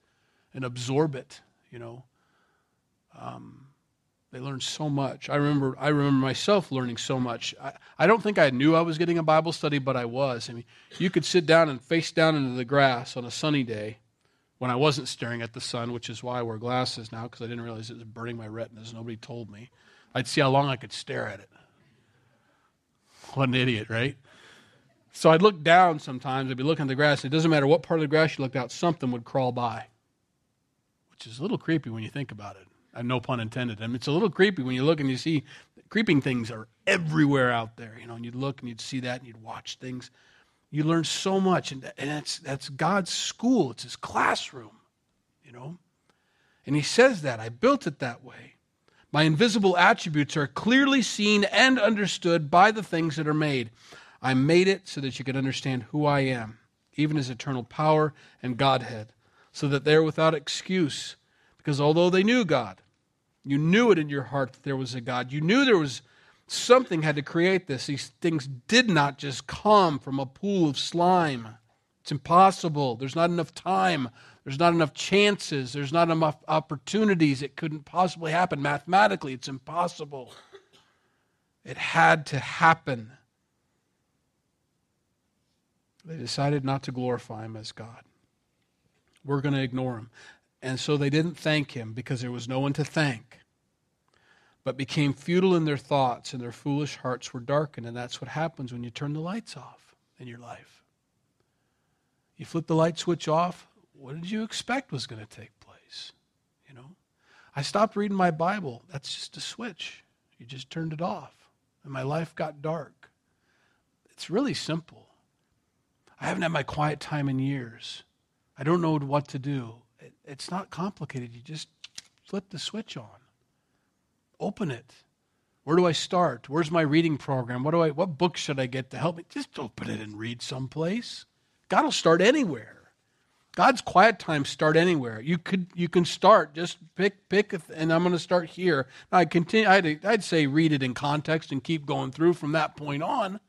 and absorb it. You know, um, they learn so much. I remember I remember myself learning so much. I, I don't think I knew I was getting a Bible study, but I was. I mean, you could sit down and face down into the grass on a sunny day when I wasn't staring at the sun, which is why I wear glasses now because I didn't realize it was burning my retinas. Nobody told me. I'd see how long I could stare at it. What an idiot, right? So I'd look down sometimes. I'd be looking at the grass. It doesn't matter what part of the grass you looked out, something would crawl by, which is a little creepy when you think about it. Uh, no pun intended. I mean, it's a little creepy when you look and you see creeping things are everywhere out there, you know, and you'd look and you'd see that and you'd watch things. You learn so much, and, and it's, that's God's school, it's his classroom, you know? And he says that. I built it that way. My invisible attributes are clearly seen and understood by the things that are made. I made it so that you could understand who I am, even his eternal power and Godhead, so that they're without excuse. Because although they knew God, you knew it in your heart that there was a God. You knew there was something had to create this. These things did not just come from a pool of slime. It's impossible. There's not enough time. There's not enough chances. There's not enough opportunities. It couldn't possibly happen. Mathematically, it's impossible. It had to happen. They decided not to glorify him as God. We're going to ignore him. And so they didn't thank him because there was no one to thank, but became futile in their thoughts, and their foolish hearts were darkened. And that's what happens when you turn the lights off in your life. You flip the light switch off, what did you expect was going to take place? You know? I stopped reading my Bible. That's just a switch. You just turned it off. And my life got dark. It's really simple. I haven't had my quiet time in years. I don't know what to do. It, it's not complicated. You just flip the switch on. Open it. Where do I start? Where's my reading program? What do I what book should I get to help me? Just open it and read someplace. God will start anywhere. God's quiet times start anywhere. You could you can start just pick pick and I'm going to start here. I continue. I'd, I'd say read it in context and keep going through from that point on.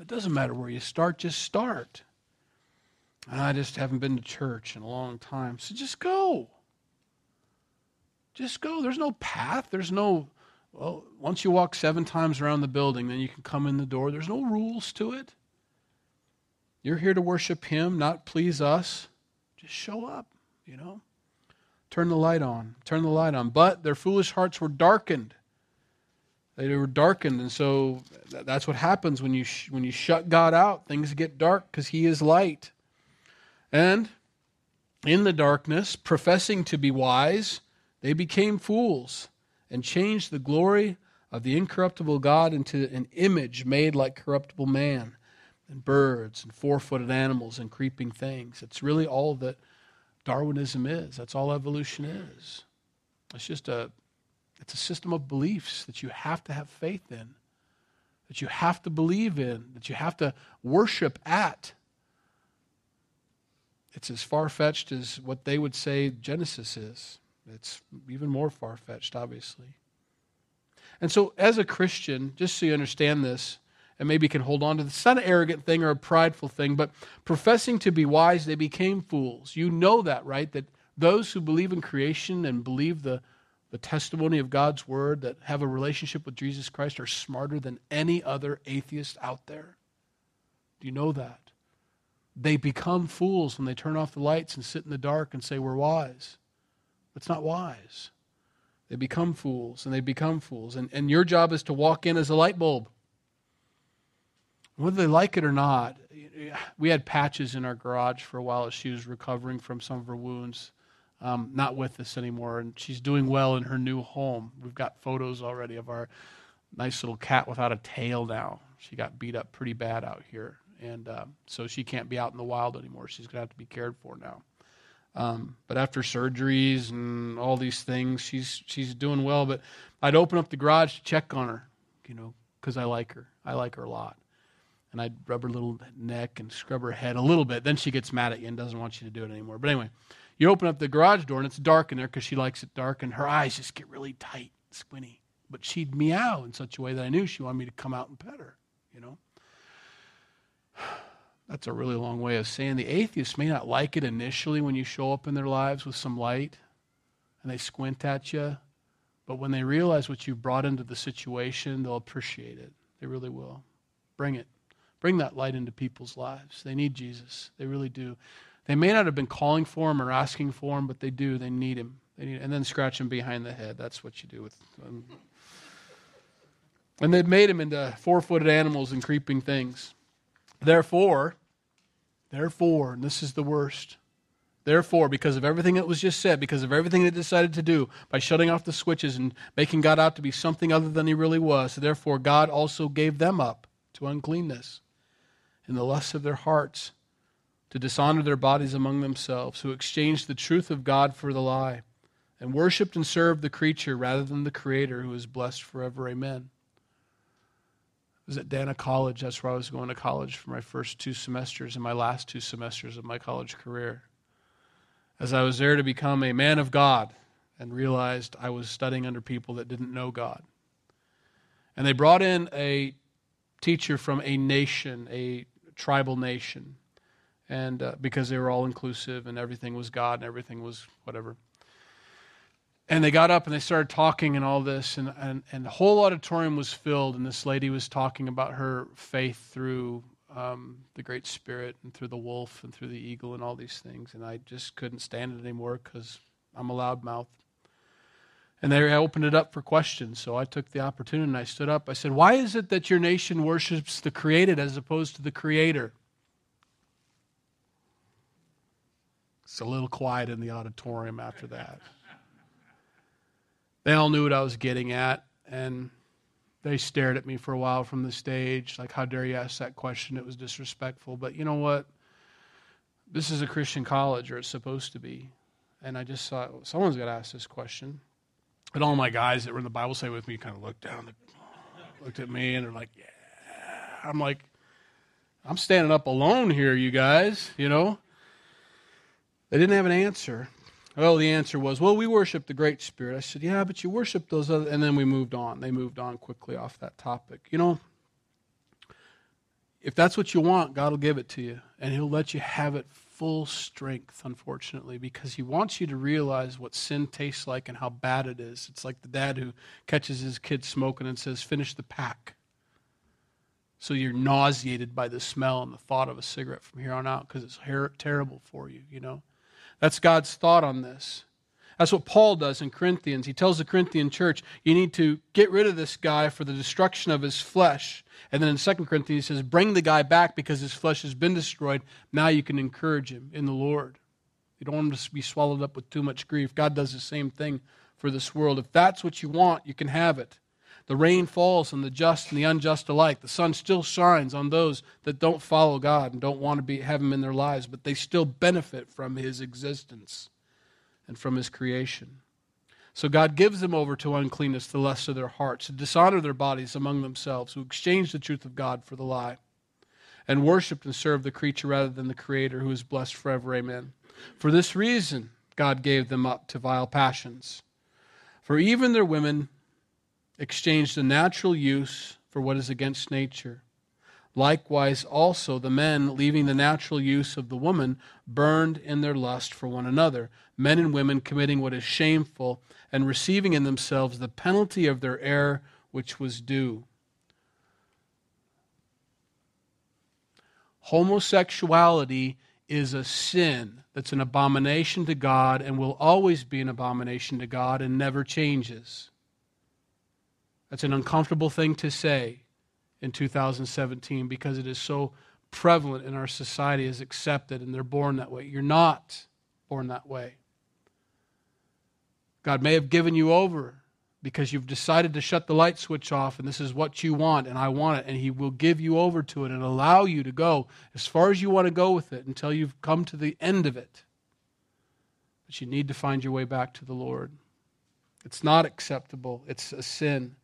It doesn't matter where you start. Just start. And I just haven't been to church in a long time, so just go. Just go. There's no path. There's no. Well, once you walk seven times around the building, then you can come in the door. There's no rules to it. You're here to worship Him, not please us. Just show up, you know. Turn the light on. Turn the light on. But their foolish hearts were darkened. They were darkened, and so that's what happens when you sh- when you shut God out. Things get dark because He is light. And in the darkness, professing to be wise, they became fools and changed the glory of the incorruptible God into an image made like corruptible man and birds and four footed animals and creeping things. It's really all that Darwinism is. That's all evolution is. It's just a it's a system of beliefs that you have to have faith in, that you have to believe in, that you have to worship at. It's as far fetched as what they would say Genesis is. It's even more far fetched, obviously. And so, as a Christian, just so you understand this, and maybe can hold on to this. It's not an arrogant thing or a prideful thing, but professing to be wise, they became fools. You know that, right? That those who believe in creation and believe the, the testimony of God's word, that have a relationship with Jesus Christ, are smarter than any other atheist out there. Do you know that? They become fools when they turn off the lights and sit in the dark and say, We're wise. It's not wise. They become fools and they become fools. And, and your job is to walk in as a light bulb. Whether they like it or not, we had patches in our garage for a while as she was recovering from some of her wounds. Um, not with us anymore, and she's doing well in her new home. We've got photos already of our nice little cat without a tail now. She got beat up pretty bad out here, and uh, so she can't be out in the wild anymore. She's going to have to be cared for now. Um, but after surgeries and all these things, she's she's doing well. But I'd open up the garage to check on her, you know, because I like her. I like her a lot and I'd rub her little neck and scrub her head a little bit. Then she gets mad at you and doesn't want you to do it anymore. But anyway, you open up the garage door and it's dark in there because she likes it dark, and her eyes just get really tight, squinty. But she'd meow in such a way that I knew she wanted me to come out and pet her, you know? That's a really long way of saying the atheists may not like it initially when you show up in their lives with some light and they squint at you, but when they realize what you've brought into the situation, they'll appreciate it. They really will. Bring it. Bring that light into people's lives. They need Jesus. They really do. They may not have been calling for him or asking for him, but they do. They need him. They need, and then scratch him behind the head. That's what you do with. Um, and they've made him into four-footed animals and creeping things. Therefore, therefore, and this is the worst. Therefore, because of everything that was just said, because of everything they decided to do by shutting off the switches and making God out to be something other than he really was, therefore God also gave them up to uncleanness in the lusts of their hearts, to dishonor their bodies among themselves, who exchanged the truth of God for the lie, and worshipped and served the creature rather than the Creator, who is blessed forever. Amen. Was at Dana College. That's where I was going to college for my first two semesters and my last two semesters of my college career. As I was there to become a man of God and realized I was studying under people that didn't know God. And they brought in a teacher from a nation, a tribal nation, and uh, because they were all inclusive and everything was God and everything was whatever. And they got up and they started talking and all this, and, and, and the whole auditorium was filled. And this lady was talking about her faith through um, the Great Spirit and through the wolf and through the eagle and all these things. And I just couldn't stand it anymore because I'm a loudmouth. And they opened it up for questions. So I took the opportunity and I stood up. I said, Why is it that your nation worships the created as opposed to the creator? It's a little quiet in the auditorium after that. They all knew what I was getting at, and they stared at me for a while from the stage, like, How dare you ask that question? It was disrespectful. But you know what? This is a Christian college, or it's supposed to be. And I just thought, someone's got to ask this question. And all my guys that were in the Bible study with me kind of looked down, looked at me, and they're like, "Yeah." I'm like, I'm standing up alone here, you guys. You know. They didn't have an answer. Well, the answer was, well, we worship the Great Spirit. I said, yeah, but you worship those other. And then we moved on. They moved on quickly off that topic. You know, if that's what you want, God will give it to you, and He'll let you have it full strength, unfortunately, because he wants you to realize what sin tastes like and how bad it is. It's like the dad who catches his kid smoking and says, Finish the pack. So you're nauseated by the smell and the thought of a cigarette from here on out because it's her- terrible for you, you know? That's God's thought on this. That's what Paul does in Corinthians. He tells the Corinthian church, you need to get rid of this guy for the destruction of his flesh. And then in 2 Corinthians, he says, bring the guy back because his flesh has been destroyed. Now you can encourage him in the Lord. You don't want him to be swallowed up with too much grief. God does the same thing for this world. If that's what you want, you can have it. The rain falls on the just and the unjust alike. The sun still shines on those that don't follow God and don't want to be, have Him in their lives, but they still benefit from His existence and from his creation. So God gives them over to uncleanness, the lust of their hearts, to dishonor their bodies among themselves, who exchange the truth of God for the lie, and worshiped and served the creature rather than the Creator, who is blessed forever. Amen. For this reason, God gave them up to vile passions. For even their women exchanged the natural use for what is against nature. Likewise, also the men, leaving the natural use of the woman, burned in their lust for one another, men and women committing what is shameful, and receiving in themselves the penalty of their error which was due. Homosexuality is a sin that's an abomination to God and will always be an abomination to God and never changes. That's an uncomfortable thing to say in 2017 because it is so prevalent in our society as accepted and they're born that way. You're not born that way. God may have given you over because you've decided to shut the light switch off and this is what you want and I want it and he will give you over to it and allow you to go as far as you want to go with it until you've come to the end of it. But you need to find your way back to the Lord. It's not acceptable. It's a sin.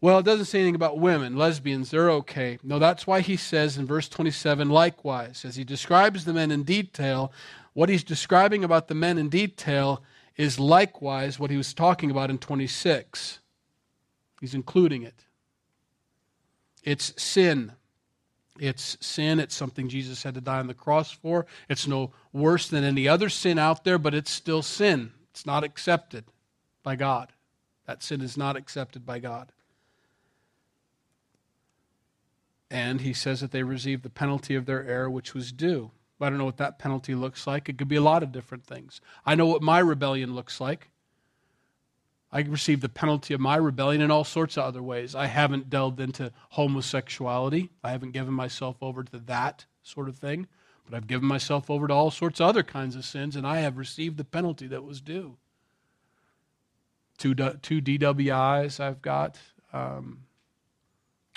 Well, it doesn't say anything about women, lesbians, they're okay. No, that's why he says in verse 27 likewise, as he describes the men in detail, what he's describing about the men in detail is likewise what he was talking about in 26. He's including it. It's sin. It's sin. It's something Jesus had to die on the cross for. It's no worse than any other sin out there, but it's still sin. It's not accepted by God. That sin is not accepted by God. And he says that they received the penalty of their error, which was due. I don't know what that penalty looks like. It could be a lot of different things. I know what my rebellion looks like. I received the penalty of my rebellion in all sorts of other ways. I haven't delved into homosexuality. I haven't given myself over to that sort of thing. But I've given myself over to all sorts of other kinds of sins, and I have received the penalty that was due. Two, two DWIs I've got, um,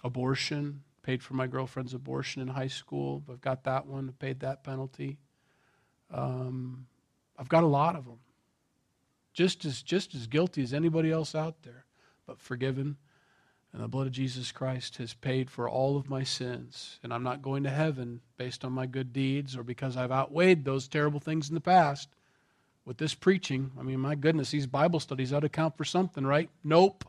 abortion, paid for my girlfriend's abortion in high school. I've got that one, paid that penalty. Um, I've got a lot of them. Just as, just as guilty as anybody else out there, but forgiven. And the blood of Jesus Christ has paid for all of my sins. And I'm not going to heaven based on my good deeds or because I've outweighed those terrible things in the past. With this preaching, I mean, my goodness, these Bible studies ought to count for something, right? Nope.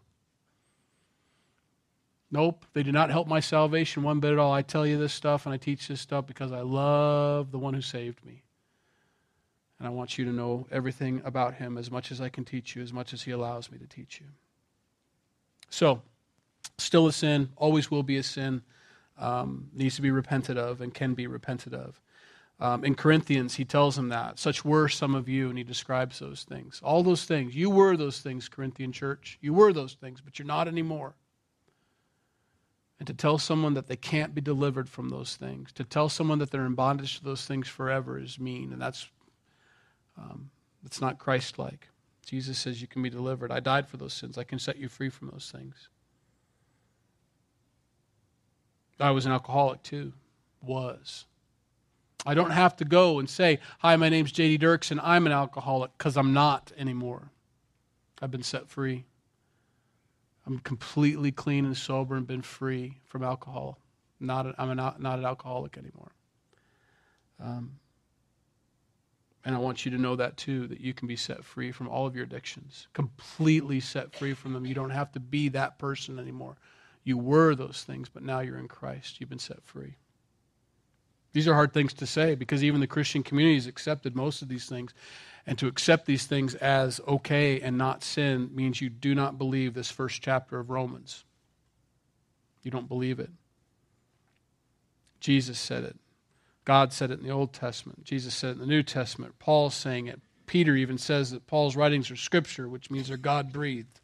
Nope, they do not help my salvation one bit at all. I tell you this stuff and I teach this stuff because I love the one who saved me. And I want you to know everything about him as much as I can teach you, as much as he allows me to teach you. So, still a sin, always will be a sin, um, needs to be repented of and can be repented of. Um, in Corinthians, he tells them that. Such were some of you, and he describes those things. All those things. You were those things, Corinthian church. You were those things, but you're not anymore and to tell someone that they can't be delivered from those things, to tell someone that they're in bondage to those things forever is mean, and that's um, that's not Christ-like. Jesus says you can be delivered. I died for those sins. I can set you free from those things. I was an alcoholic too. Was. I don't have to go and say, Hi, my name's JD Dirks, and I'm an alcoholic, because I'm not anymore. I've been set free. I'm completely clean and sober and been free from alcohol. Not I'm not, not an alcoholic anymore. Um, and I want you to know that too, that you can be set free from all of your addictions, completely set free from them. You don't have to be that person anymore. You were those things, but now you're in Christ. You've been set free. These are hard things to say because even the Christian community has accepted most of these things. And to accept these things as okay and not sin means you do not believe this first chapter of Romans. You don't believe it. Jesus said it. God said it in the Old Testament. Jesus said it in the New Testament. Paul's saying it. Peter even says that Paul's writings are scripture, which means they're God breathed.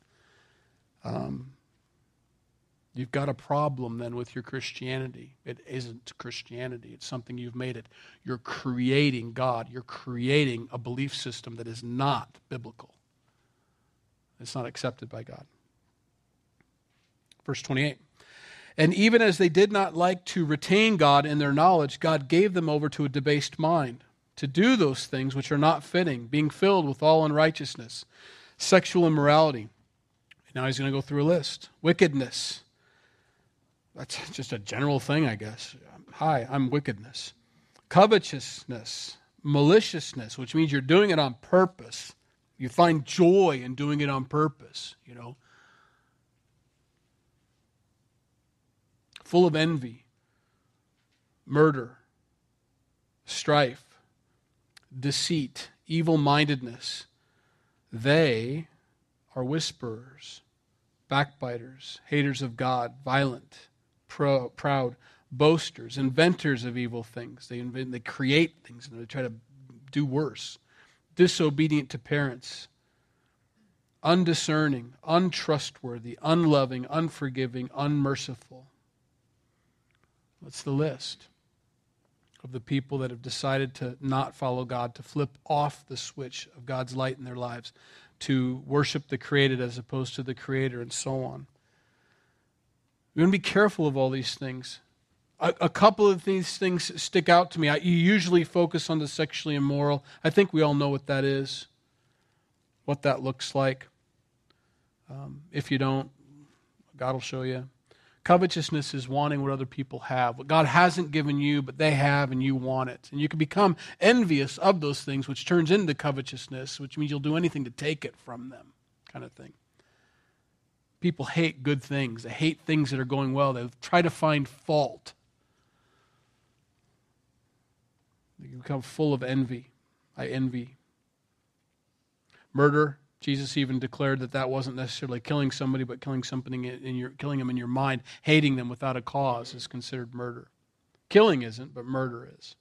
Um, You've got a problem then with your Christianity. It isn't Christianity, it's something you've made it. You're creating God, you're creating a belief system that is not biblical, it's not accepted by God. Verse 28. And even as they did not like to retain God in their knowledge, God gave them over to a debased mind to do those things which are not fitting, being filled with all unrighteousness, sexual immorality. Now he's going to go through a list wickedness that's just a general thing, I guess. Hi, I'm wickedness. Covetousness, maliciousness, which means you're doing it on purpose. You find joy in doing it on purpose, you know. Full of envy, murder, strife, deceit, evil mindedness. They are whisperers, backbiters, haters of God, violent pro- proud, boasters, inventors of evil things. They invent, they create things and they try to do worse. Disobedient to parents, undiscerning, untrustworthy, unloving, unforgiving, unmerciful. That's the list of the people that have decided to not follow God, to flip off the switch of God's light in their lives, to worship the created as opposed to the creator, and so on. We're going to be careful of all these things. A, a, couple of these things stick out to me. I, you usually focus on the sexually immoral. I think we all know what that is, what that looks like. Um, if you don't, God will show you. Covetousness is wanting what other people have. What God hasn't given you, but they have, and you want it. And you can become envious of those things, which turns into covetousness, which means you'll do anything to take it from them, kind of thing. People hate good things. They hate things that are going well. They try to find fault. They become full of envy. I envy. Murder. Jesus even declared that that wasn't necessarily killing somebody, but killing something in your killing them in your mind, hating them without a cause is considered murder. Killing isn't, but murder is.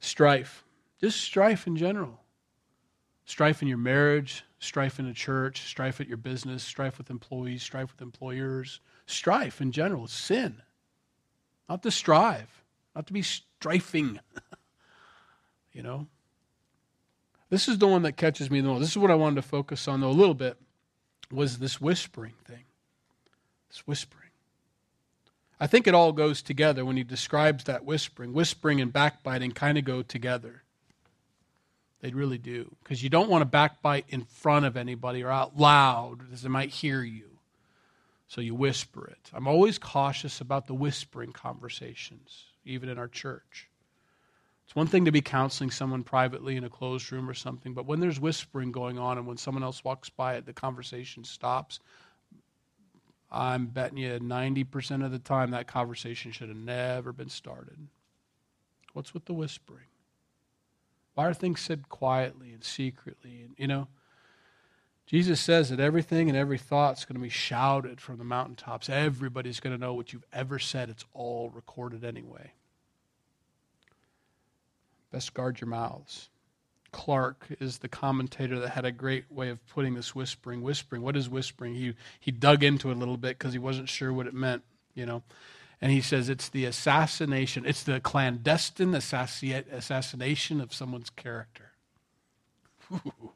Strife. Just strife in general. Strife in your marriage, strife in a church, strife at your business, strife with employees, strife with employers, strife in general, sin. Not to strive, not to be strifing. you know? This is the one that catches me the most. This is what I wanted to focus on, though, a little bit, was this whispering thing. This whispering. I think it all goes together when he describes that whispering. Whispering and backbiting kind of go together. They really do. Because you don't want to backbite in front of anybody or out loud because they might hear you. So you whisper it. I'm always cautious about the whispering conversations, even in our church. It's one thing to be counseling someone privately in a closed room or something, but when there's whispering going on and when someone else walks by it, the conversation stops. I'm betting you 90% of the time that conversation should have never been started. What's with the whispering? Why are things said quietly and secretly? And, you know, Jesus says that everything and every thought is going to be shouted from the mountaintops. Everybody's going to know what you've ever said. It's all recorded anyway. Best guard your mouths. Clarke is the commentator that had a great way of putting this whispering. Whispering, what is whispering? He, he dug into it a little bit because he wasn't sure what it meant, you know. And he says it's the assassination, it's the clandestine assassination of someone's character. Ooh,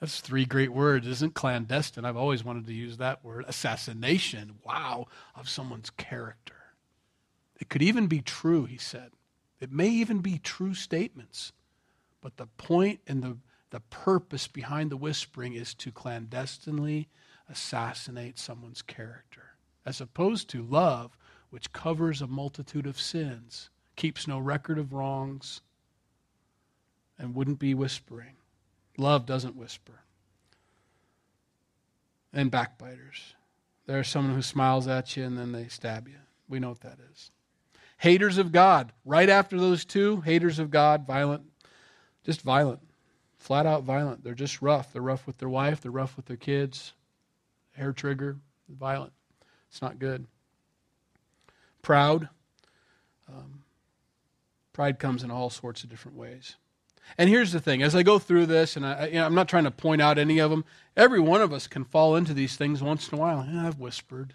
that's three great words, isn't clandestine? I've always wanted to use that word. Assassination, wow, of someone's character. It could even be true, he said. It may even be true statements. But the point and the, the purpose behind the whispering is to clandestinely assassinate someone's character, as opposed to love, which covers a multitude of sins, keeps no record of wrongs, and wouldn't be whispering. Love doesn't whisper. And backbiters. There's someone who smiles at you and then they stab you. We know what that is. Haters of God. Right after those two, haters of God, violent, just violent. Flat out violent. They're just rough. They're rough with their wife, they're rough with their kids. Hair trigger, violent. It's not good proud. Um, pride comes in all sorts of different ways. And here's the thing as I go through this, and I, you know, I'm not trying to point out any of them, every one of us can fall into these things once in a while. I've whispered.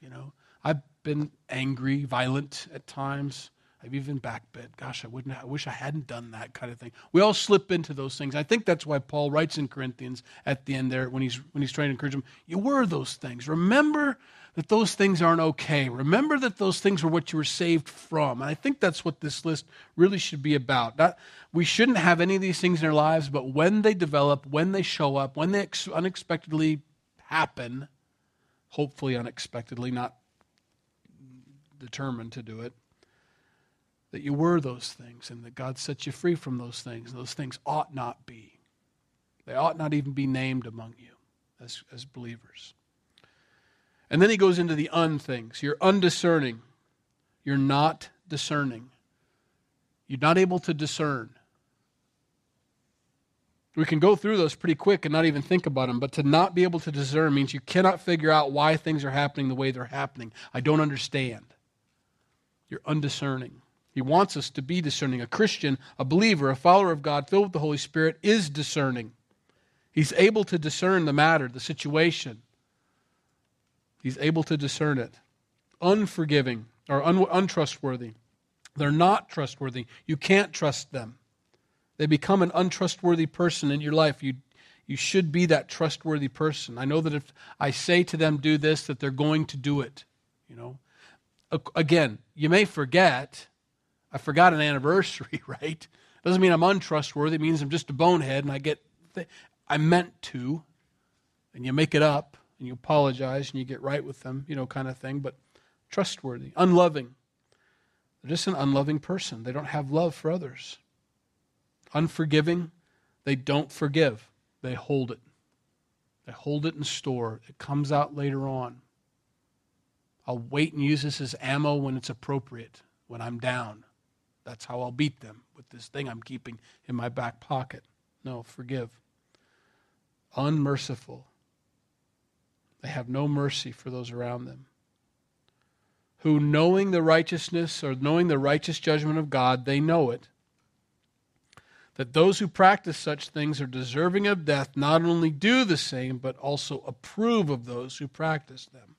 You know, I've been angry, violent at times. I've even backbit. Gosh, I wouldn't. I wish I hadn't done that kind of thing. We all slip into those things. I think that's why Paul writes in Corinthians at the end there when he's when he's trying to encourage them. You were those things. Remember that those things aren't okay. Remember that those things were what you were saved from. And I think that's what this list really should be about. Not, we shouldn't have any of these things in our lives, but when they develop, when they show up, when they ex- unexpectedly happen, hopefully unexpectedly, not determined to do it, that you were those things and that God set you free from those things. Those things ought not be. They ought not even be named among you as, as believers. And then he goes into the un things. You're undiscerning. You're not discerning. You're not able to discern. We can go through those pretty quick and not even think about them, but to not be able to discern means you cannot figure out why things are happening the way they're happening. I don't understand. You're undiscerning. He wants us to be discerning. A Christian, a believer, a follower of God filled with the Holy Spirit is discerning. He's able to discern the matter, the situation. He's able to discern it. Unforgiving or un- untrustworthy. They're not trustworthy. You can't trust them. They become an untrustworthy person in your life. You, you should be that trustworthy person. I know that if I say to them, do this, that they're going to do it. You know, again, you may forget. I forgot an anniversary, right? Doesn't mean I'm untrustworthy. It means I'm just a bonehead and I get, th- I meant to, and you make it up and you apologize and you get right with them, you know, kind of thing, but trustworthy, unloving. They're just an unloving person. They don't have love for others. Unforgiving, they don't forgive, they hold it. They hold it in store. It comes out later on. I'll wait and use this as ammo when it's appropriate, when I'm down. That's how I'll beat them with this thing I'm keeping in my back pocket. No, forgive. Unmerciful. They have no mercy for those around them. Who, knowing the righteousness or knowing the righteous judgment of God, they know it. That those who practice such things are deserving of death not only do the same, but also approve of those who practice them.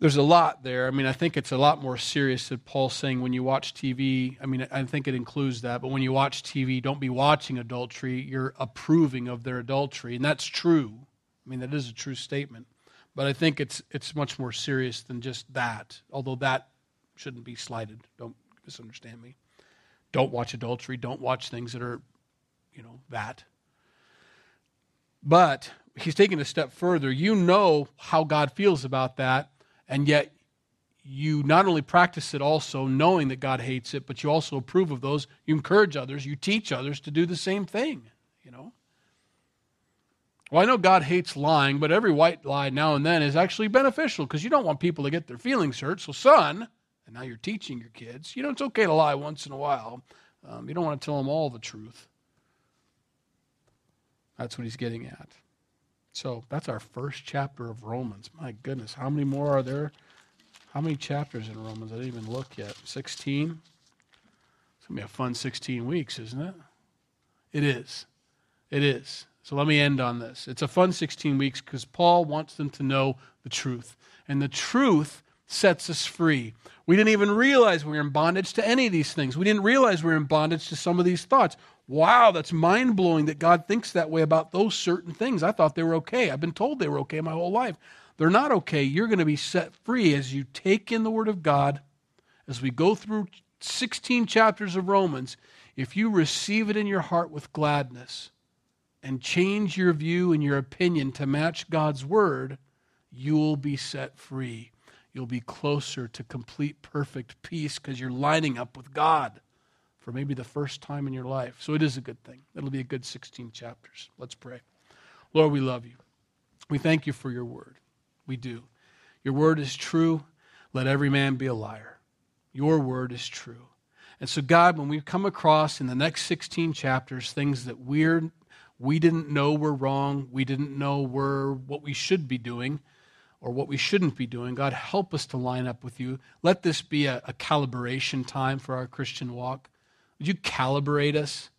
There's a lot there. I mean, I think it's a lot more serious than Paul saying when you watch TV. I mean, I think it includes that, but when you watch TV, don't be watching adultery. You're approving of their adultery, and that's true. I mean, that is a true statement. But I think it's it's much more serious than just that. Although that shouldn't be slighted. Don't misunderstand me. Don't watch adultery. Don't watch things that are, you know, that. But he's taking a step further. You know how God feels about that, and yet you not only practice it also knowing that God hates it, but you also approve of those. You encourage others, you teach others to do the same thing, you know. Well, I know God hates lying, but every white lie now and then is actually beneficial because you don't want people to get their feelings hurt. So, son, and now you're teaching your kids, you know, it's okay to lie once in a while. Um, you don't want to tell them all the truth. That's what he's getting at. So that's our first chapter of Romans. My goodness, how many more are there? How many chapters in Romans? I didn't even look yet. 16? It's going to be a fun 16 weeks, isn't it? It is. It is. So let me end on this. It's a fun 16 weeks because Paul wants them to know the truth. And the truth sets us free. We didn't even realize we were in bondage to any of these things. We didn't realize we were in bondage to some of these thoughts. Wow, that's mind blowing that God thinks that way about those certain things. I thought they were okay. I've been told they were okay my whole life. They're not okay. You're going to be set free as you take in the Word of God, as we go through 16 chapters of Romans. If you receive it in your heart with gladness and change your view and your opinion to match God's Word, you'll be set free. You'll be closer to complete, perfect peace because you're lining up with God for maybe the first time in your life. So it is a good thing. It'll be a good 16 chapters. Let's pray. Lord, we love you. We thank you for your word. We do. Your word is true. Let every man be a liar. Your word is true. And so, God, when we come across in the next 16 chapters things that we're, we didn't know were wrong, we didn't know were what we should be doing, or what we shouldn't be doing, God, help us to line up with you. Let this be a, a calibration time for our Christian walk. Would you calibrate us?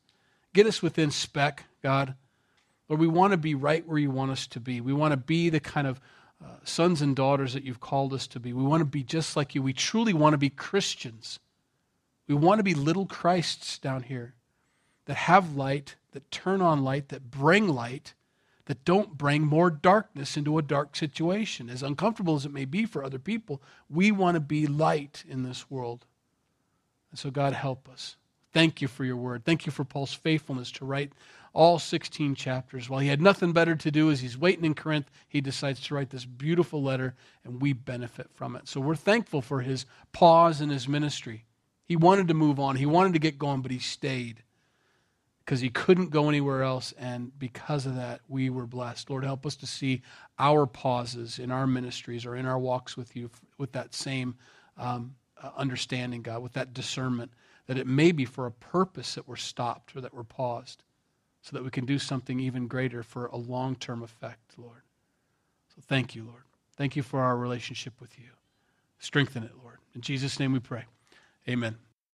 Get us within spec, God. Lord, we want to be right where you want us to be. We want to be the kind of uh, sons and daughters that you've called us to be. We want to be just like you. We truly want to be Christians. We want to be little Christs down here that have light, that turn on light, that bring light, that don't bring more darkness into a dark situation. As uncomfortable as it may be for other people, we want to be light in this world. And so, God, help us. Thank you for your word. Thank you for Paul's faithfulness to write all 16 chapters. While he had nothing better to do as he's waiting in Corinth, he decides to write this beautiful letter, and we benefit from it. So we're thankful for his pause in his ministry. He wanted to move on, he wanted to get going, but he stayed because he couldn't go anywhere else. And because of that, we were blessed. Lord, help us to see our pauses in our ministries or in our walks with you with that same um, uh, understanding, God, with that discernment that it may be for a purpose that we're stopped or that we're paused so that we can do something even greater for a long term effect, Lord. So thank you, Lord. Thank you for our relationship with you. Strengthen it, Lord. In Jesus' name we pray. Amen.